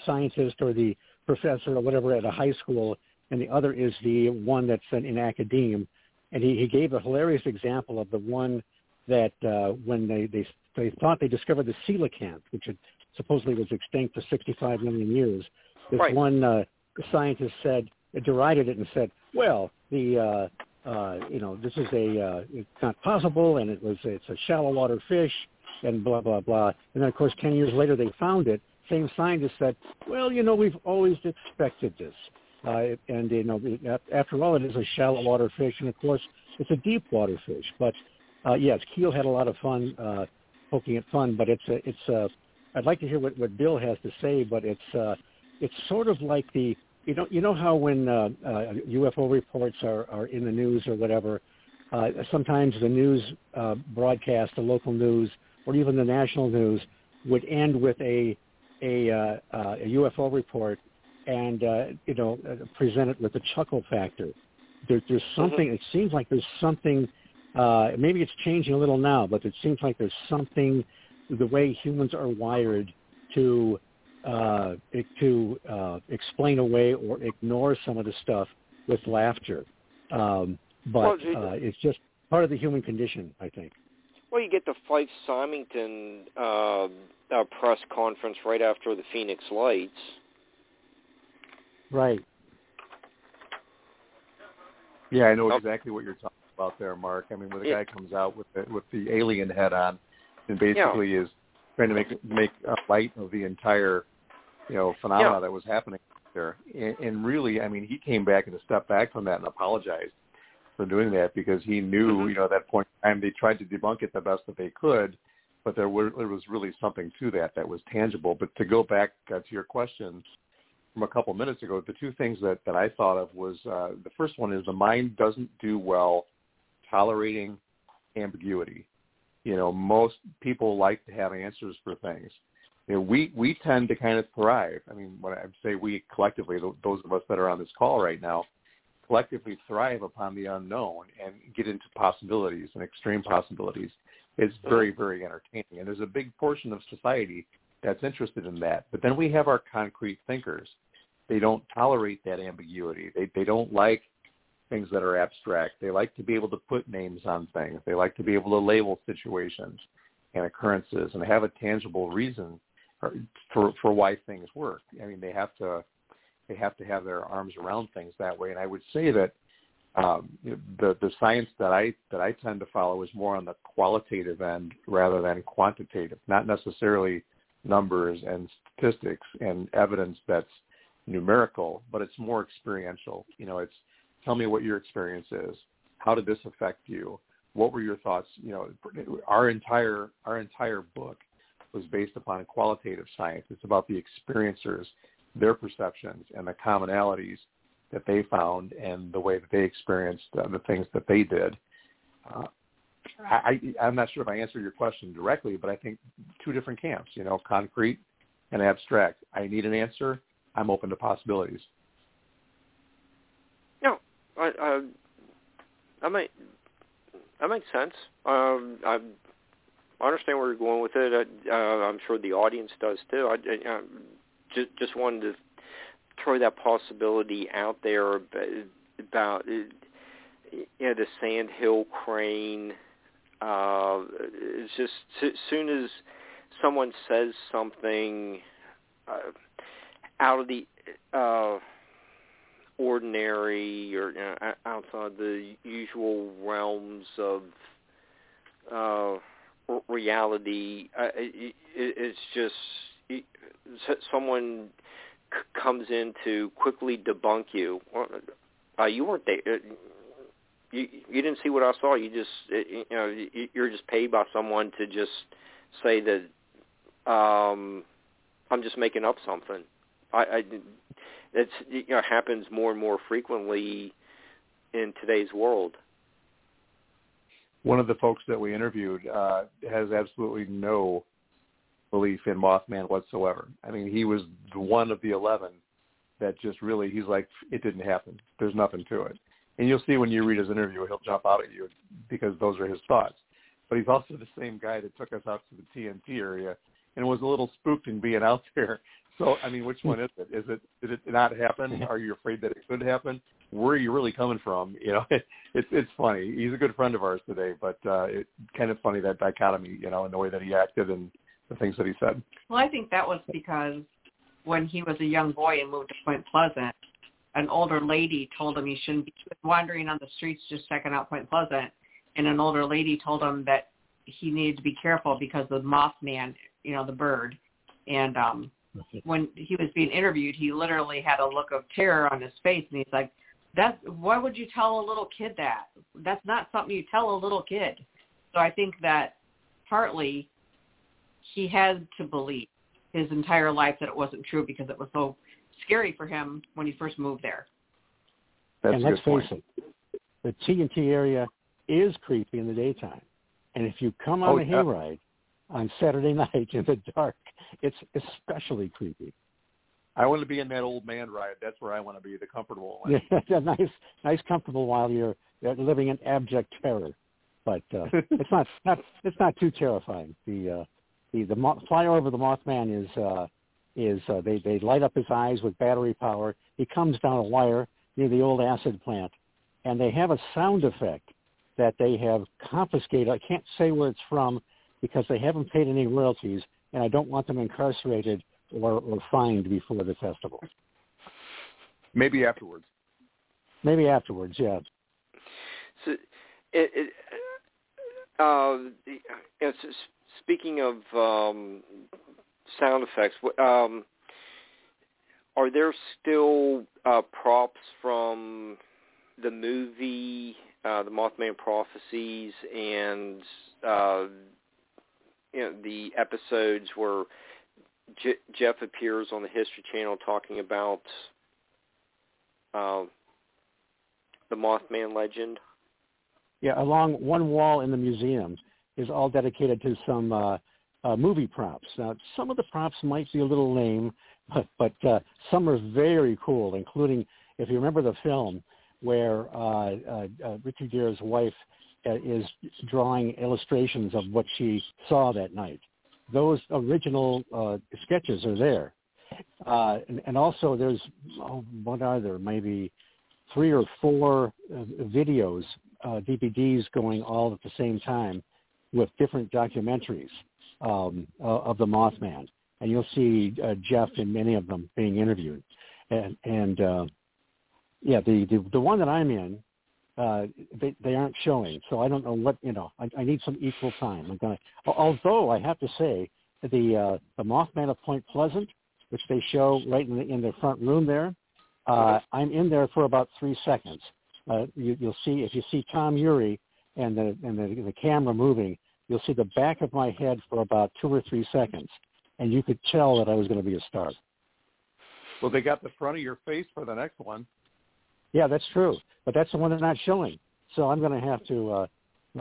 scientist or the professor or whatever at a high school, and the other is the one that's in, in academia. And he, he gave a hilarious example of the one that uh, when they, they they thought they discovered the coelacanth, which had supposedly was extinct for 65 million years. This right. one uh, scientist said, derided it and said, "Well, the uh, uh, you know this is a uh, it's not possible, and it was it's a shallow water fish, and blah blah blah. And then of course ten years later they found it. Same scientist said, well, you know, we've always expected this. Uh, and you know, after all, it is a shallow water fish, and of course, it's a deep water fish. But uh, yes, Keel had a lot of fun uh, poking at fun, but it's a, it's a. I'd like to hear what, what Bill has to say, but it's uh, it's sort of like the you know you know how when uh, uh, UFO reports are, are in the news or whatever, uh, sometimes the news uh, broadcast, the local news, or even the national news would end with a a, uh, uh, a UFO report and uh, you know uh, present it with a chuckle factor. There, there's mm-hmm. something. Mm-hmm. It seems like there's something uh, maybe it's changing a little now, but it seems like there's something the way humans are wired to uh, to uh, explain away or ignore some of the stuff with laughter. Um, but uh, it's just part of the human condition, I think. Well, you get the Fife Symington uh, uh, press conference right after the Phoenix Lights. Right. Yeah, I know exactly what you're talking about there, Mark. I mean, when the guy comes out with the, with the alien head on, and basically yeah. is trying to make make a light of the entire, you know, phenomena yeah. that was happening there. And, and really, I mean, he came back and stepped back from that and apologized for doing that because he knew, mm-hmm. you know, at that point in time they tried to debunk it the best that they could, but there, were, there was really something to that that was tangible. But to go back uh, to your question from a couple minutes ago, the two things that, that I thought of was uh, the first one is the mind doesn't do well tolerating ambiguity. You know, most people like to have answers for things. You know, we we tend to kind of thrive. I mean, when I say we collectively, those of us that are on this call right now, collectively thrive upon the unknown and get into possibilities and extreme possibilities. It's very very entertaining, and there's a big portion of society that's interested in that. But then we have our concrete thinkers. They don't tolerate that ambiguity. They they don't like things that are abstract. They like to be able to put names on things. They like to be able to label situations and occurrences and have a tangible reason for for why things work. I mean, they have to they have to have their arms around things that way. And I would say that um, the the science that I that I tend to follow is more on the qualitative end rather than quantitative, not necessarily numbers and statistics and evidence that's numerical, but it's more experiential. You know, it's tell me what your experience is. How did this affect you? What were your thoughts? You know, our entire our entire book was based upon qualitative science. It's about the experiencers, their perceptions, and the commonalities that they found and the way that they experienced uh, the things that they did. Uh, I, I'm not sure if I answered your question directly, but I think two different camps, you know, concrete and abstract. I need an answer. I'm open to possibilities. I, I, I might, that makes sense. Um, I, I understand where you're going with it. I, uh, I'm sure the audience does too. I, I just just wanted to throw that possibility out there about you know, the sand hill crane. Uh, it's just as soon as someone says something uh, out of the uh, ordinary or you know, outside the usual realms of uh, reality. Uh, it, it's just it, someone c- comes in to quickly debunk you. Uh, you weren't there. Uh, you you didn't see what I saw. You just you know you're just paid by someone to just say that um, I'm just making up something. I, I it's you know happens more and more frequently in today's world. One of the folks that we interviewed uh, has absolutely no belief in Mothman whatsoever. I mean, he was one of the eleven that just really he's like it didn't happen. There's nothing to it. And you'll see when you read his interview, he'll jump out at you because those are his thoughts. But he's also the same guy that took us out to the TNT area and was a little spooked in being out there so, I mean, which one is it? Is it did it not happen? Are you afraid that it could happen? Where are you really coming from? You know, it, it's it's funny. He's a good friend of ours today, but uh, it's kind of funny that dichotomy, you know, in the way that he acted and the things that he said. Well, I think that was because when he was a young boy and moved to Point Pleasant, an older lady told him he shouldn't be wandering on the streets just checking out Point Pleasant, and an older lady told him that he needed to be careful because of Mothman, you know, the bird, and um when he was being interviewed, he literally had a look of terror on his face, and he's like, "That's why would you tell a little kid that? That's not something you tell a little kid." So I think that partly he had to believe his entire life that it wasn't true because it was so scary for him when he first moved there. That's and let's face it, the TNT area is creepy in the daytime. And if you come on oh, a hayride on Saturday night in the dark, it's especially creepy. I want to be in that old man ride. That's where I want to be, the comfortable one. Yeah, nice, nice, comfortable while you're living in abject terror. but uh, it's not not it's not too terrifying. The uh, the the mo- fly over the Mothman is uh, is uh, they they light up his eyes with battery power. He comes down a wire near the old acid plant, and they have a sound effect that they have confiscated. I can't say where it's from because they haven't paid any royalties, and I don't want them incarcerated or, or fined before the festival. Maybe afterwards. Maybe afterwards, yeah. So, it, it, uh, it's, speaking of um, sound effects, um, are there still uh, props from the movie, uh, the Mothman Prophecies, and uh, you know the episodes where J- Jeff appears on the History Channel talking about uh, the Mothman legend? Yeah, along one wall in the museum is all dedicated to some uh, uh, movie props. Now, some of the props might be a little lame, but, but uh, some are very cool, including, if you remember the film, where uh, uh, uh, Richard Gere's wife is drawing illustrations of what she saw that night. Those original uh, sketches are there. Uh, and, and also there's, oh, what are there, maybe three or four uh, videos, uh, DVDs going all at the same time with different documentaries um, uh, of the Mothman, and you'll see uh, Jeff in many of them being interviewed. And, and uh, yeah, the, the the one that I'm in, uh, they they aren't showing, so I don't know what you know. I, I need some equal time. I'm gonna, although I have to say, the uh, the Mothman of Point Pleasant, which they show right in the in the front room there, uh, I'm in there for about three seconds. Uh, you, you'll see if you see Tom Ury and the and the, the camera moving, you'll see the back of my head for about two or three seconds, and you could tell that I was going to be a star. Well, they got the front of your face for the next one. Yeah, that's true, but that's the one they're not showing. So I'm going to have to uh,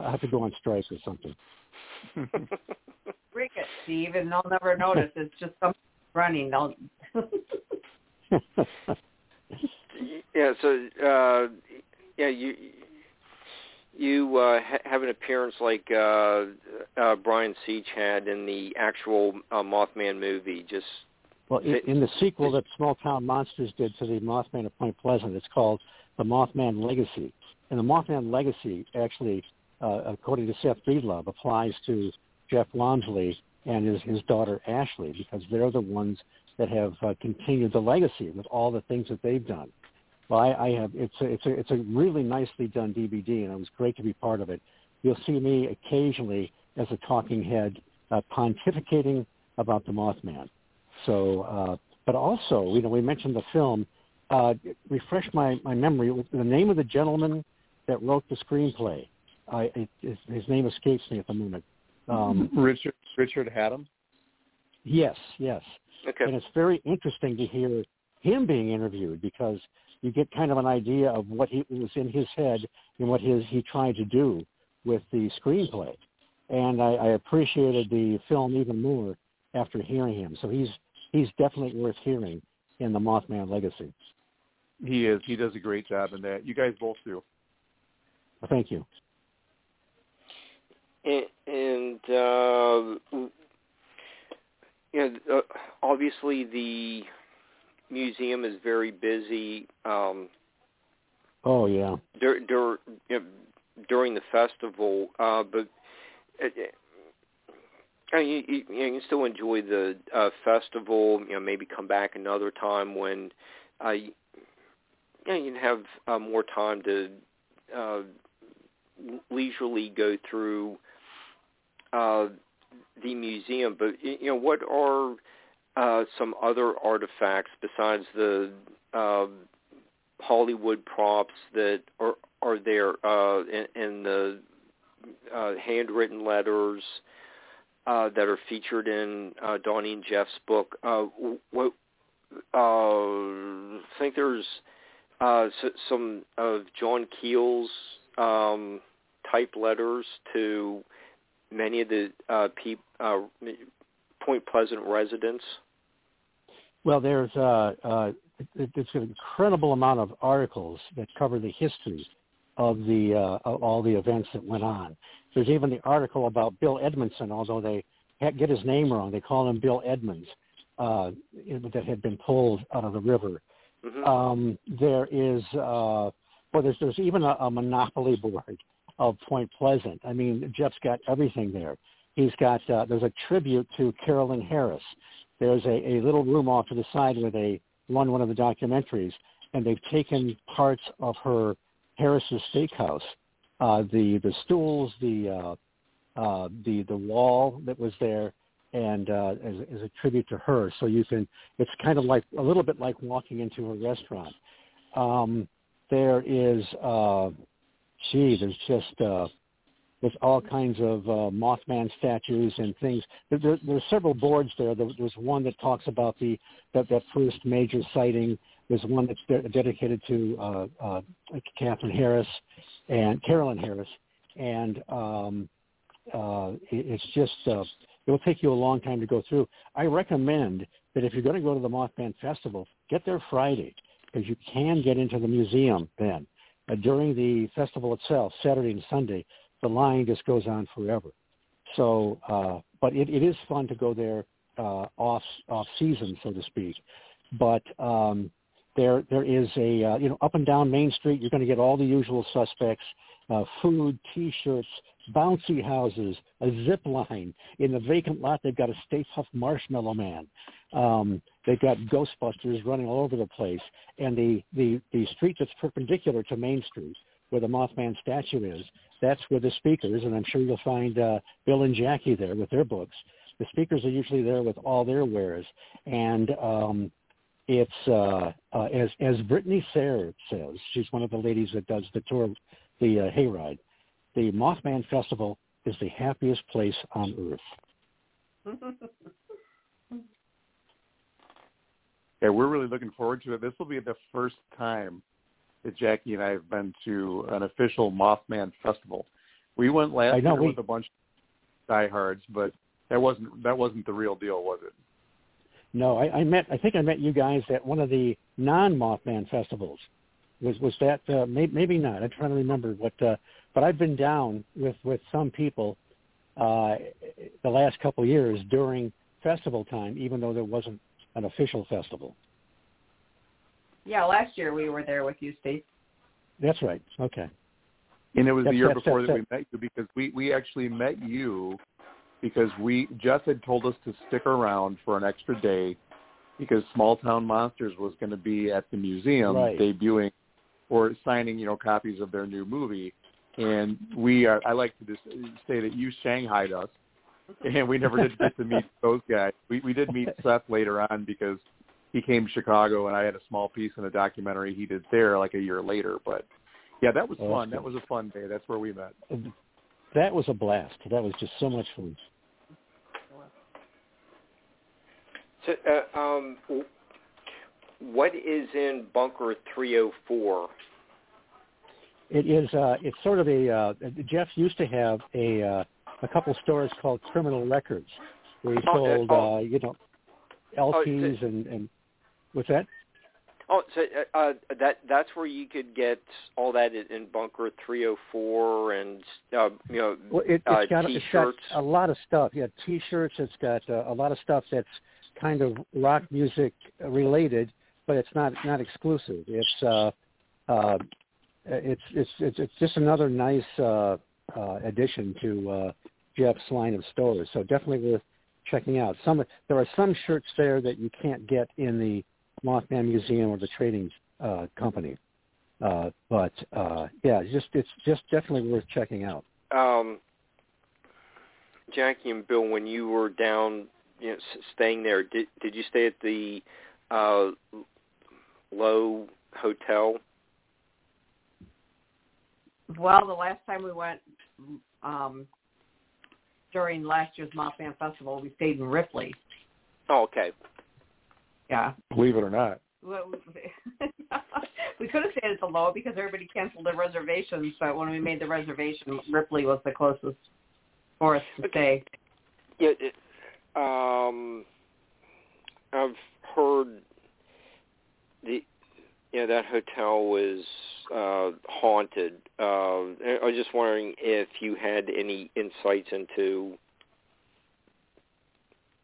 I have to go on strike or something. Break it, Steve, and they'll never notice. It's just something running. They'll. yeah. So uh, yeah, you you uh, ha- have an appearance like uh, uh, Brian Seach had in the actual uh, Mothman movie. Just well, in, in the sequel that Small Town Monsters did to the Mothman of Point Pleasant, it's called The Mothman Legacy. And the Mothman Legacy actually, uh, according to Seth Breedlove, applies to Jeff Wamsley and his, his daughter Ashley because they're the ones that have uh, continued the legacy with all the things that they've done. Well, I, I have it's a, it's a it's a really nicely done DVD, and it was great to be part of it. You'll see me occasionally as a talking head uh, pontificating about the Mothman. So, uh, but also, you know, we mentioned the film. Uh, refresh my my memory. The name of the gentleman that wrote the screenplay. I, it, his, his name escapes me at the moment. Um, Richard Richard Hatem. Yes, yes. okay. And it's very interesting to hear him being interviewed because you get kind of an idea of what he was in his head and what his he tried to do with the screenplay. And I, I appreciated the film even more after hearing him. So he's he's definitely worth hearing in the Mothman Legacy. He is. He does a great job in that. You guys both do. Well, thank you. And, and uh, you know, uh, obviously the museum is very busy. Um, oh yeah. Dur, dur, you know, during the festival, uh, but uh, you, you, you can still enjoy the uh, festival. You know, maybe come back another time when uh, you, you, know, you can have uh, more time to uh, leisurely go through uh, the museum. But you know, what are uh, some other artifacts besides the uh, Hollywood props that are are there uh, in, in the uh, handwritten letters uh, that are featured in uh, Donnie and Jeff's book. Uh, what uh, I think there's uh, some of John Keel's um, type letters to many of the uh, pe- uh, Point Pleasant residents? Well, there's uh, uh, there's an incredible amount of articles that cover the history of the uh, of all the events that went on. There's even the article about Bill Edmondson, although they get his name wrong. They call him Bill Edmonds, uh, that had been pulled out of the river. Mm-hmm. Um, there is, uh, well, there's, there's even a, a monopoly board of Point Pleasant. I mean, Jeff's got everything there. He's got, uh, there's a tribute to Carolyn Harris. There's a, a little room off to the side where they run one of the documentaries, and they've taken parts of her Harris's Steakhouse, uh, the the stools, the uh, uh, the the wall that was there, and uh, as, as a tribute to her. So you can, it's kind of like a little bit like walking into a restaurant. Um, there is, uh, gee, there's just uh, there's all kinds of uh, Mothman statues and things. There, there, there's several boards there. there. There's one that talks about the that, that first major sighting. There's one that's de- dedicated to uh, uh, Catherine Harris and Carolyn Harris, and um, uh, it, it's just uh, it will take you a long time to go through. I recommend that if you're going to go to the Mothman Festival, get there Friday because you can get into the museum then. Uh, during the festival itself, Saturday and Sunday, the line just goes on forever. So, uh, but it, it is fun to go there uh, off off season, so to speak. But um, there there is a uh, you know up and down Main Street, you're going to get all the usual suspects: uh, food, T-shirts, bouncy houses, a zip line. In the vacant lot, they've got a Stay Puft Marshmallow Man. Um, they've got Ghostbusters running all over the place, and the the the street that's perpendicular to Main Street, where the Mothman statue is, that's where the speakers, and I'm sure you'll find uh, Bill and Jaci there with their books. The speakers are usually there with all their wares, and um, it's uh, uh, as as Brittany Sayre says, she's one of the ladies that does the tour, the uh, hayride the Mothman Festival is the happiest place on earth. yeah, we're really looking forward to it. This will be the first time that Jaci and I have been to an official Mothman Festival. We went last know, year we... with a bunch of diehards, but that wasn't that wasn't the real deal, was it? No, I, I met. I think I met you guys at one of the non-Mothman festivals. Was was that uh, maybe, maybe not? I'm trying to remember what. Uh, but I've been down with with some people uh, the last couple of years during festival time, even though there wasn't an official festival. Yeah, last year we were there with you, Steve. That's right. Okay. And it was that's, the year before that's, that we met you because we we actually met you because we Jeff had told us to stick around for an extra day because Small Town Monsters was going to be at the museum right. debuting or signing, you know, copies of their new movie. And we are, I like to just say that you shanghaied us, and we never did get to meet those guys. We we did meet Seth later on because he came to Chicago, and I had a small piece in a documentary he did there like a year later. But yeah, that was fun. That was a fun day. That's where we met. That was a blast. That was just so much fun. So, uh, um, what is in Bunker 304? It is. Uh, it's sort of a. Uh, Jeff used to have a uh, a couple stores called Criminal Records, where he oh, sold, oh. uh, you know, LPs oh, and and what's that? Oh, so uh, uh, that that's where you could get all that in Bunker 304 and uh, you know well, it, it's uh, got, t-shirts. It's got a lot of stuff. Yeah, T-shirts. It's got uh, a lot of stuff that's kind of rock music related, but it's not not exclusive. It's uh, uh, it's it's it's it's just another nice uh, uh, addition to uh, Jeff's line of stores. So definitely worth checking out. Some there are some shirts there that you can't get in the Mothman Museum or the trading uh, company. Uh, but uh, yeah, just it's just definitely worth checking out. Um, Jaci and Bill, when you were down, you know, staying there, did did you stay at the uh, Lowe Hotel? Well, the last time we went um, during last year's Mothman Festival, we stayed in Ripley. Oh, okay. Yeah. Believe it or not. We could have stayed at the Low because everybody canceled their reservations. But when we made the reservation, Ripley was the closest for us to stay. Yeah. Um, I've heard the yeah, that hotel was uh, haunted. Uh, I was just wondering if you had any insights into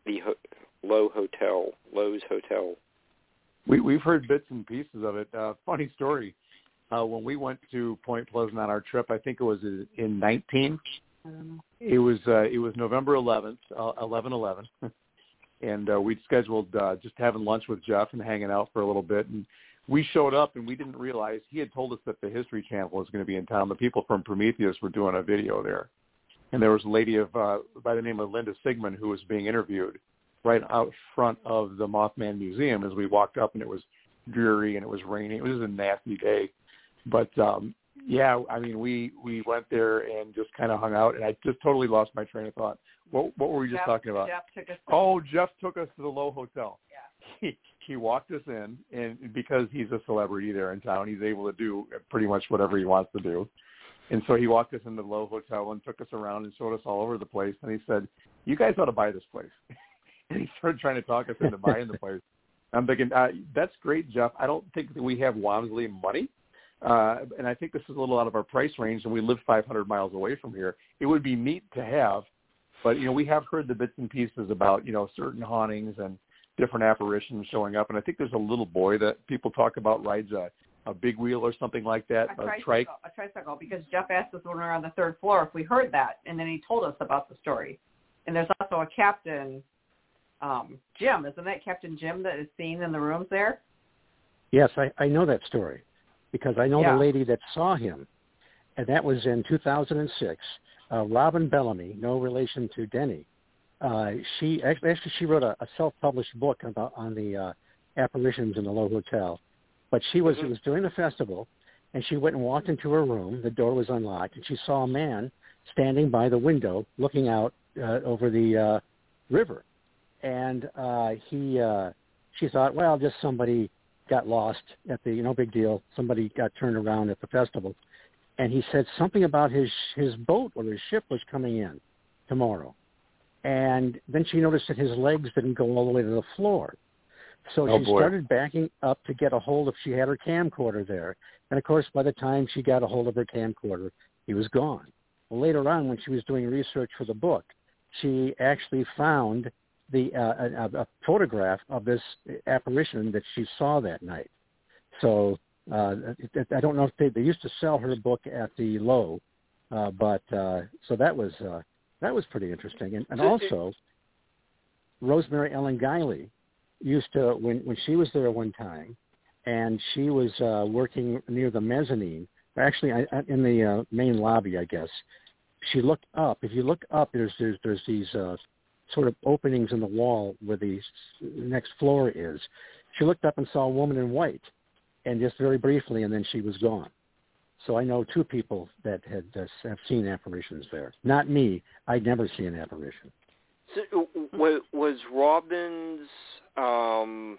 the ho- Lowe Hotel, Lowe's Hotel. We we've heard bits and pieces of it. Uh, funny story. Uh, when we went to Point Pleasant on our trip, I think it was in 19. It was uh, it was November 11th, uh, 11/11, and uh, we'd scheduled uh, just having lunch with Jeff and hanging out for a little bit. And we showed up and we didn't realize he had told us that the History Channel was going to be in town. The people from Prometheus were doing a video there, and there was a lady of uh, by the name of Linda Sigmund who was being interviewed right out front of the Mothman Museum as we walked up, and it was dreary and it was raining. It was a nasty day, but um, yeah, I mean, we we went there and just kind of hung out, and I just totally lost my train of thought. What what were we just Jeff, talking about? Jeff took us. Oh, Jeff took us to the Lowe Hotel. Yeah. He he walked us in, and because he's a celebrity there in town, he's able to do pretty much whatever he wants to do. And so he walked us into the Lowe Hotel and took us around and showed us all over the place. And he said, "You guys ought to buy this place." and he started trying to talk us into buying the place. I'm thinking, uh, that's great, Jeff. I don't think that we have Wamsley money. Uh, and I think this is a little out of our price range, and we live 500 miles away from here. It would be neat to have, but you know, we have heard the bits and pieces about you know certain hauntings and different apparitions showing up, and I think there's a little boy that people talk about rides a a big wheel or something like that, a, a tricycle, trike. a tricycle, because Jeff asked us when we were on the third floor if we heard that, and then he told us about the story. And there's also a captain, um, Jim, isn't that Captain Jim that is seen in the rooms there? Yes, I, I know that story because I know Yeah. the lady that saw him, and that was in 2006. Uh, Robin Bellamy, no relation to Denny. Uh, she actually, actually she wrote a, a self-published book about on the uh, apparitions in the Lowe Hotel. But she was it was during the festival, and she went and walked into her room. The door was unlocked, and she saw a man standing by the window looking out uh, over the uh, river. And uh, he, uh, she thought, well, just somebody got lost at the, no big deal. Somebody got turned around at the festival. And he said something about his his boat or his ship was coming in tomorrow. And then she noticed that his legs didn't go all the way to the floor. So Oh, she boy. started backing up to get a hold of, she had her camcorder there. And of course, by the time she got a hold of her camcorder, he was gone. Well, later on, when she was doing research for the book, she actually found the uh, a, a photograph of this apparition that she saw that night. So uh, I don't know if they, they used to sell her book at the Lowe, uh, but uh, so that was uh, that was pretty interesting. And, and also, Rosemary Ellen Guiley used to when when she was there one time, and she was uh, working near the mezzanine. Actually, I, in the uh, main lobby, I guess. She looked up. If you look up, there's there's there's these uh, sort of openings in the wall where the next floor is. She looked up and saw a woman in white, and just very briefly, and then she was gone. So I know two people that had uh, have seen apparitions there. Not me. I'd never seen an apparition. So, was, was Robin's um,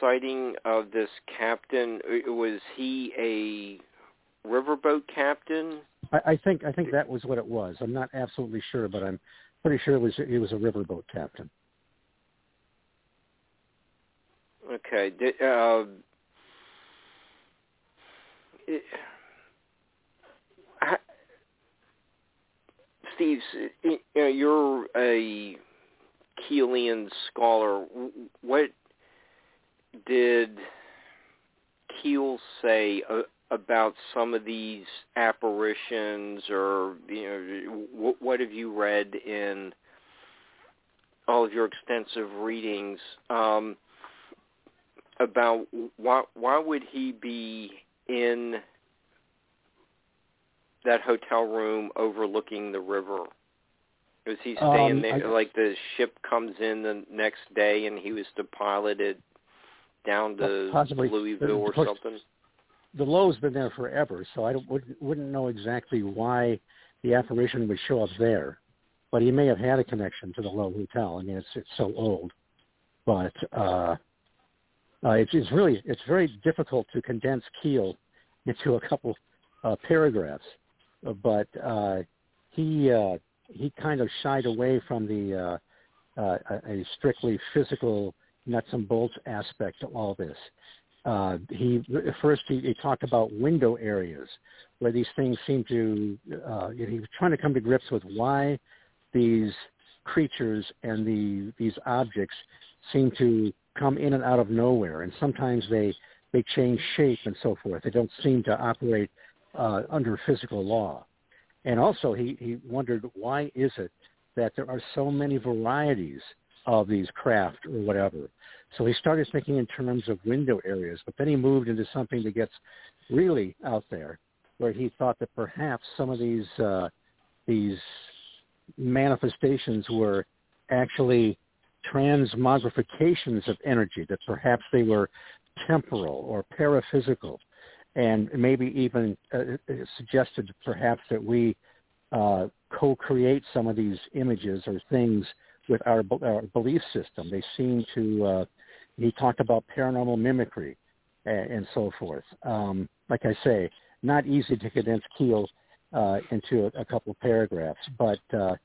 sighting of this captain? uh, Was he a riverboat captain? I, I think I think that was what it was. I'm not absolutely sure, but I'm pretty sure it was he was a riverboat captain. Okay. Did, uh, it, ha- Steve, you know, you're a Keelian scholar. What did Keel say uh, about some of these apparitions, or you know, what, what have you read in all of your extensive readings? Um, about why why would he be in that hotel room overlooking the river? Was he staying Um, there I- like the ship comes in the next day and he was to pilot it down to Possibly. Louisville or something? The Lowe's been there forever, so I wouldn't, wouldn't know exactly why the apparition would show up there. But he may have had a connection to the Lowe Hotel. I mean, it's it's so old, but uh, uh, it's it's really it's very difficult to condense Keel into a couple uh, paragraphs. Uh, But uh, he uh, he kind of shied away from the uh, uh, a strictly physical nuts and bolts aspect to all this. Uh, he first he, he talked about window areas where these things seem to. Uh, he was trying to come to grips with why these creatures and the these objects seem to come in and out of nowhere, and sometimes they they change shape and so forth. They don't seem to operate uh, under physical law. And also, he, he wondered why is it that there are so many varieties of these craft or whatever. So he started thinking in terms of window areas, but then he moved into something that gets really out there, where he thought that perhaps some of these uh, these manifestations were actually transmogrifications of energy, that perhaps they were temporal or paraphysical, and maybe even uh, suggested perhaps that we uh, co-create some of these images or things with our, our belief system. They seem to, uh, he talked about paranormal mimicry and, and so forth. Um, like I say, not easy to condense Keel uh, into a, a couple of paragraphs, but uh,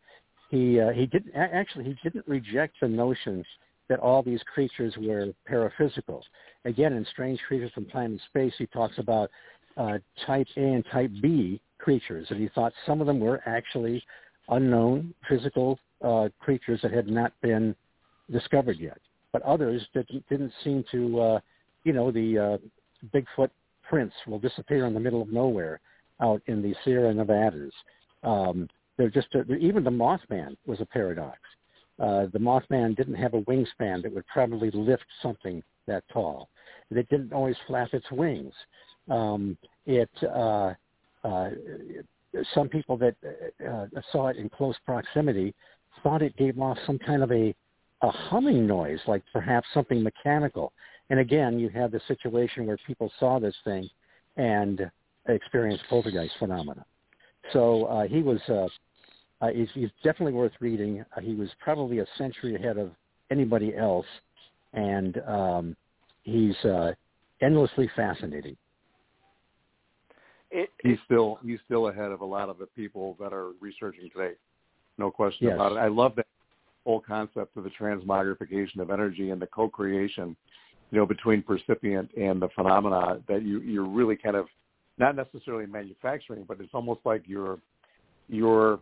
he uh, he didn't actually he didn't reject the notion that all these creatures were paraphysical. Again, in Strange Creatures from Time and Space, he talks about uh, Type A and Type B creatures, and he thought some of them were actually unknown physical uh, creatures that had not been discovered yet. But others didn't, didn't seem to, uh, you know, the uh, Bigfoot prints will disappear in the middle of nowhere out in the Sierra Nevadas. Um, they're just a, even the Mothman was a paradox. Uh, the Mothman didn't have a wingspan that would probably lift something that tall. It didn't always flap its wings. Um, it uh, uh, some people that uh, saw it in close proximity thought it gave off some kind of a a humming noise, like perhaps something mechanical. And again, you had the situation where people saw this thing and experienced poltergeist phenomena. So uh, he was uh, uh, he's, he's definitely worth reading. Uh, he was probably a century ahead of anybody else, and um, he's uh, endlessly fascinating. It, he's still he's still ahead of a lot of the people that are researching today. No question yes. about it. I love that whole concept of the transmogrification of energy and the co-creation, you know, between percipient and the phenomena that you you're really kind of not necessarily manufacturing, but it's almost like your your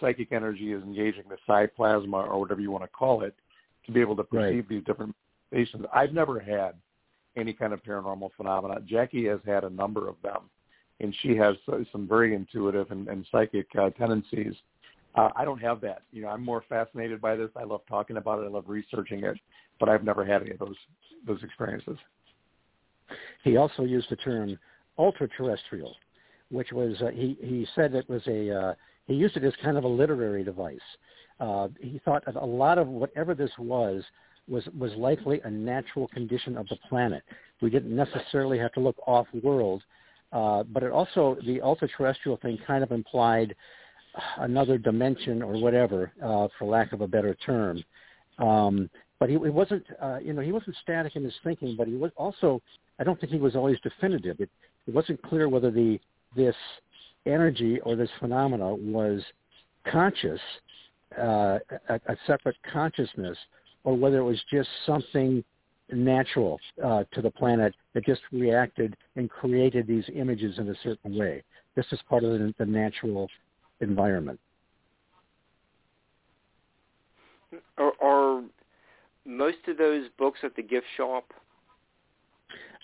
psychic energy is engaging the psi plasma or whatever you want to call it to be able to perceive right. these different stations. I've never had any kind of paranormal phenomena. Jaci has had a number of them, and she has some very intuitive and, and psychic uh, tendencies. Uh, I don't have that. You know, I'm more fascinated by this. I love talking about it. I love researching it, but I've never had any of those those experiences. He also used the term ultra-terrestrial, which was uh, he he said it was a uh, he used it as kind of a literary device. Uh, he thought that a lot of whatever this was was was likely a natural condition of the planet. We didn't necessarily have to look off-world, uh, but it also the ultra-terrestrial thing kind of implied another dimension or whatever, uh, for lack of a better term. Um, but he, he wasn't, uh, you know, he wasn't static in his thinking, but he was also, I don't think he was always definitive. It, it wasn't clear whether the this energy or this phenomena was conscious, uh, a, a separate consciousness, or whether it was just something natural uh, to the planet that just reacted and created these images in a certain way. This is part of the, the natural environment. Are, are, most of those books at the gift shop?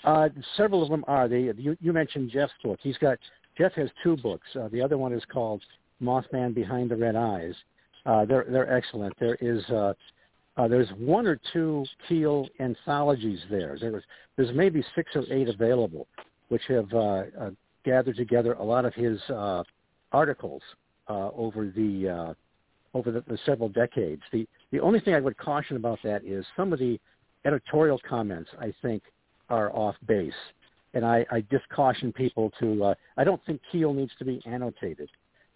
Uh, several of them are. They, you, you mentioned Jeff's book. He's got Jeff has two books. Uh, the other one is called Mothman Behind the Red Eyes. Uh, they're they're excellent. There is uh, uh, there's one or two Keel anthologies there. There's there's maybe six or eight available, which have uh, uh, gathered together a lot of his uh, articles uh, over the uh, over the, the several decades. The the only thing I would caution about that is some of the editorial comments I think are off base, and I, I just caution people to. Uh, I don't think Keel needs to be annotated,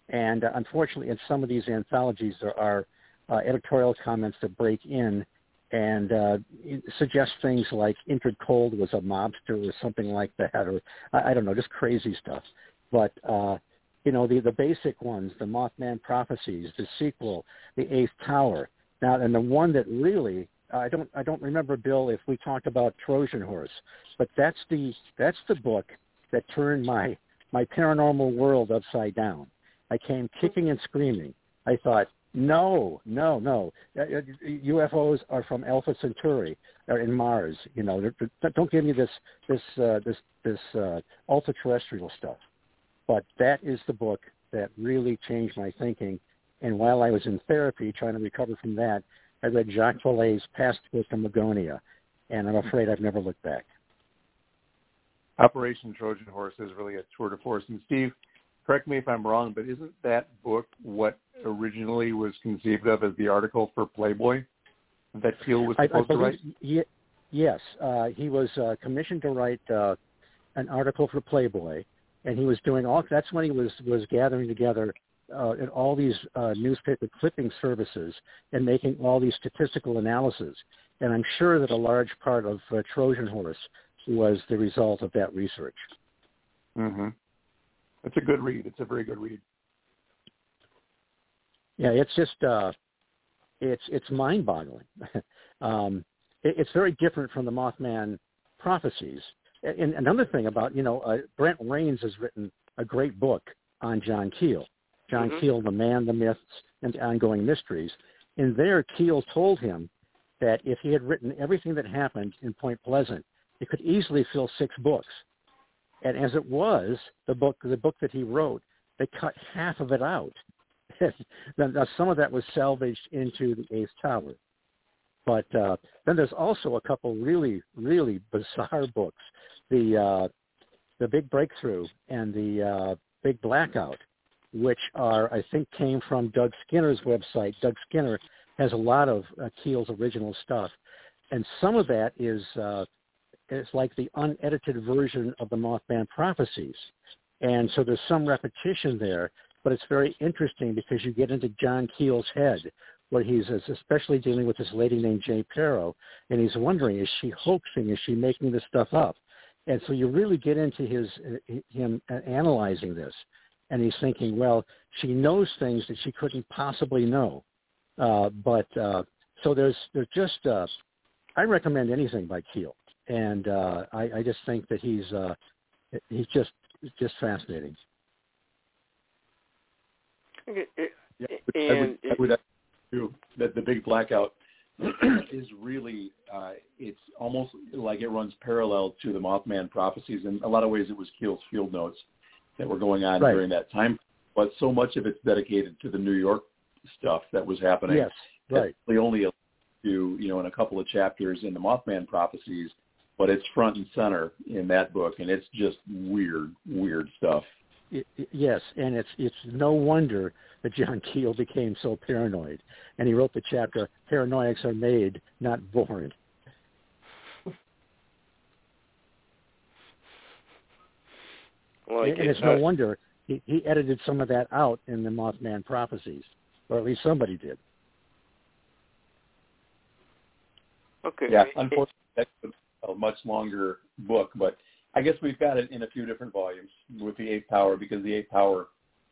and uh, unfortunately, in some of these anthologies, there are uh, editorial comments that break in and uh, suggest things like Indrid Cold was a mobster or something like that, or I, I don't know, just crazy stuff. But uh, you know, the, the basic ones, the Mothman Prophecies, the sequel, the Eighth Tower. Now, and the one that really I don't I don't remember Bill if we talked about Trojan Horse, but that's the that's the book that turned my my paranormal world upside down. I came kicking and screaming. I thought, no, no, no. UFOs uh, uh, are from Alpha Centauri or in Mars. You know, don't give me this this uh, this this uh, ultra terrestrial stuff. But that is the book that really changed my thinking. And while I was in therapy trying to recover from that, I read Jacques Vallée's Passport to Magonia, and I'm afraid I've never looked back. Operation Trojan Horse is really a tour de force. And Steve, correct me if I'm wrong, but isn't that book what originally was conceived of as the article for Playboy that Keel was supposed I, I to write? Ye- yes, uh, he was uh, commissioned to write uh, an article for Playboy, and he was doing all. That's when he was was gathering together uh, in all these uh, newspaper clipping services and making all these statistical analyses. And I'm sure that a large part of uh, Trojan Horse was the result of that research. Mm-hmm. It's a good read. It's a very good read. Yeah, it's just uh, it's it's mind-boggling. um, it, it's very different from the Mothman prophecies. And another thing about you know uh, Brent Raynes has written a great book on John Keel. John mm-hmm. Keel, the man, the myths, and the ongoing mysteries. In there, Keel told him that if he had written everything that happened in Point Pleasant, it could easily fill six books. And as it was, the book the book that he wrote, they cut half of it out. now, some of that was salvaged into the Eighth Tower. But uh, then there's also a couple really, really bizarre books. The uh, the Big Breakthrough and the uh, Big Blackout, which are I think came from Doug Skinner's website. Doug Skinner has a lot of uh, Keel's original stuff, and some of that is uh, it's like the unedited version of the Mothman prophecies. And so there's some repetition there, but it's very interesting because you get into John Keel's head where he's especially dealing with this lady named Jaye Paro, and he's wondering, is she hoaxing? Is she making this stuff up? And so you really get into his him analyzing this, and he's thinking, well, she knows things that she couldn't possibly know. Uh, but uh, so there's there's just uh, I recommend anything by Keel and uh, I, I just think that he's uh, he's just just fascinating. Okay. Yeah, and I would, I would argue that the big blackout is really uh, it's almost like it runs parallel to the Mothman prophecies. In a lot of ways, it was Keel's field notes that were going on right. during that time, but so much of it's dedicated to the New York stuff that was happening. Yes, right. They only to you know in a couple of chapters in the Mothman prophecies but it's front and center in that book, and it's just weird, weird stuff. It, yes, and it's it's no wonder that John Keel became so paranoid, and he wrote the chapter "Paranoiacs are made, not born." Like and, it's no wonder he, he edited some of that out in the Mothman prophecies, or at least somebody did. Okay. Yeah, unfortunately, that's a much longer book, but I guess we've got it in a few different volumes with the Eighth Tower because the Eighth Tower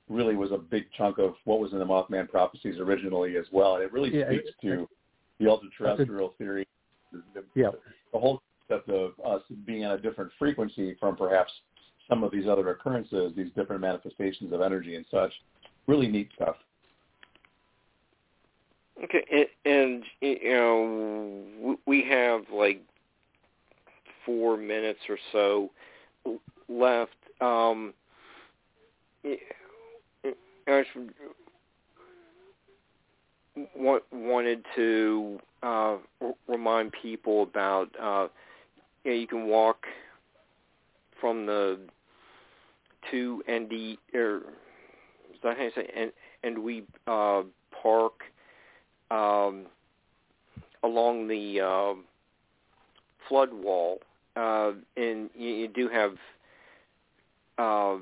really was a big chunk of what was in the Mothman prophecies originally as well, and it really yeah, speaks it, to the ultra-terrestrial theory, the, yeah. the whole concept of us being on a different frequency from perhaps some of these other occurrences, these different manifestations of energy and such. Really neat stuff. Okay, and, and you know we have like four minutes or so left. Um, I just wanted to uh, remind people about uh, you, know, you can walk from the Tu-Endie-Wei or is that how you say and and we uh, park um, along the uh, flood wall uh, and you, you do have uh,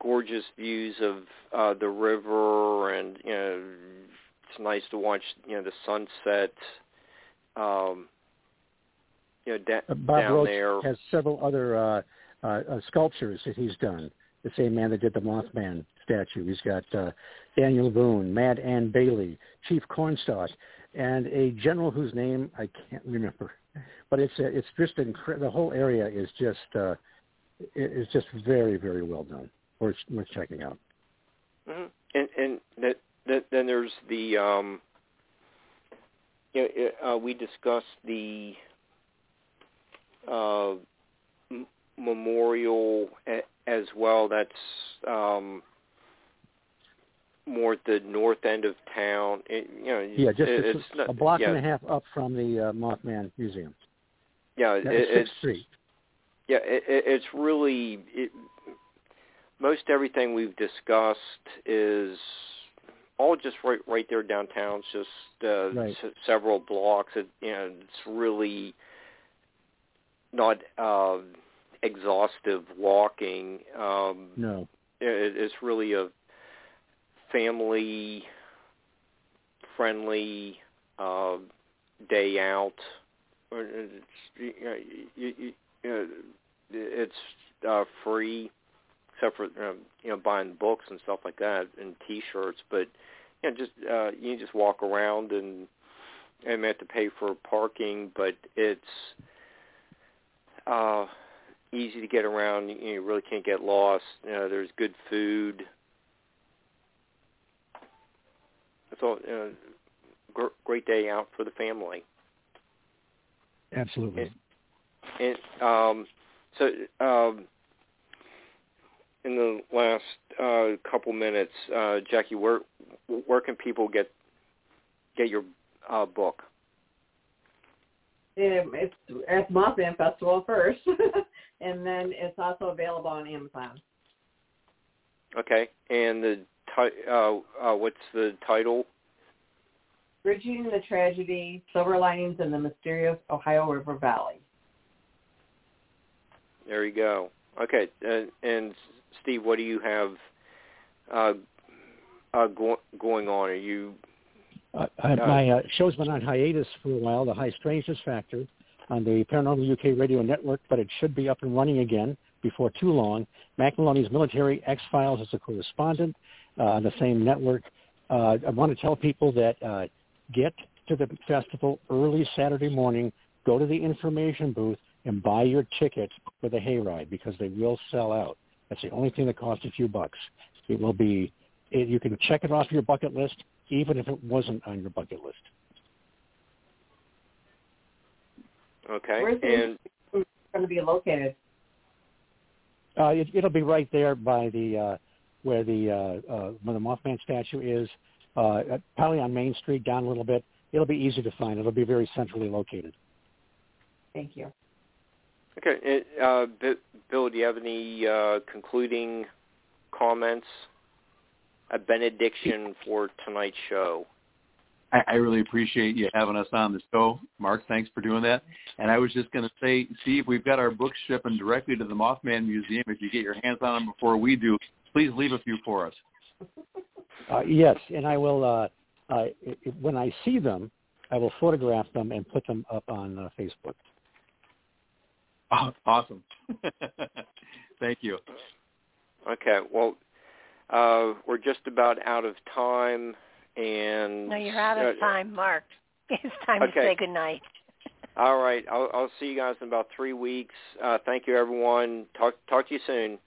gorgeous views of uh, the river, and you know it's nice to watch you know the sunset. Um, you know, da- uh, Bob down Roach there. has several other uh, uh, uh, sculptures that he's done. The same man that did the Mothman statue. He's got uh, Daniel Boone, Mad Ann Bailey, Chief Cornstalk. and a general whose name I can't remember. But it's a, it's just incre- the whole area is just uh, is just very very well done. Worth worth checking out. Mm-hmm. And and that, that, then there's the um, you know, uh, we discussed the uh, m- memorial a- as well. That's um, more at the north end of town. It, you know, Yeah, just it, it's, it's not, a block yeah, and a half up from the uh, Mothman Museum. Yeah, That it, it's Street. yeah, it, it, it's really it, most everything we've discussed is all just right right there downtown. It's just uh, Right. s- several blocks. It, you know, it's really not uh, exhaustive walking. Um, No. it, it's really a family friendly uh, day out. It's, you, you know, it's uh, free except for um, you know buying books and stuff like that and T-shirts. But you know, just uh, you just walk around and and may have to pay for parking, but it's uh, easy to get around. You, you really can't get lost. You know, there's good food. It's all you know, gr- great day out for the family. Absolutely. And um, so um, in the last uh, couple minutes, uh, Jaci, where where can people get get your uh, book? Um, it's at Mothman Festival first, and then it's also available on Amazon. Okay, and the ti- uh, uh, what's the title? Bridging the Tragedy, Silver Linings in the Mysterious Ohio River Valley. There you go. Okay, uh, and Steve, what do you have uh, uh, go- going on? Are you Uh, I, my uh, show's been on hiatus for a while, the High Strangeness Factor, on the Paranormal UK radio network, but it should be up and running again before too long. Mack Maloney's Military X-Files is a correspondent on the same network. Uh, I want to tell people that uh, get to the festival early Saturday morning, go to the information booth, and buy your ticket for the hayride because they will sell out. That's the only thing that costs a few bucks. It will be, it, you can check it off your bucket list even if it wasn't on your bucket list. okay? Where's the and going to be located? Uh, it, it'll be right there by the uh, where the uh, uh, where the Mothman statue is. Uh, probably on Main Street, down a little bit. It'll be easy to find. It'll be very centrally located. Thank you. Okay, uh, Bill, do you have any uh, concluding comments? A benediction for tonight's show. I, I really appreciate you having us on the show. Mark, thanks for doing that. And I was just going to say, Steve, we've got our books shipping directly to the Mothman Museum. If you get your hands on them before we do, please leave a few for us. Uh, yes, and I will. Uh, uh, it, it- when I see them, I will photograph them and put them up on uh, Facebook. Oh, awesome. Thank you. Okay, well, uh, we're just about out of time, and No, you're out of uh, time, Mark. It's time to Okay. say goodnight. All right, I'll, I'll see you guys in about three weeks. Uh, thank you, everyone. Talk talk to you soon.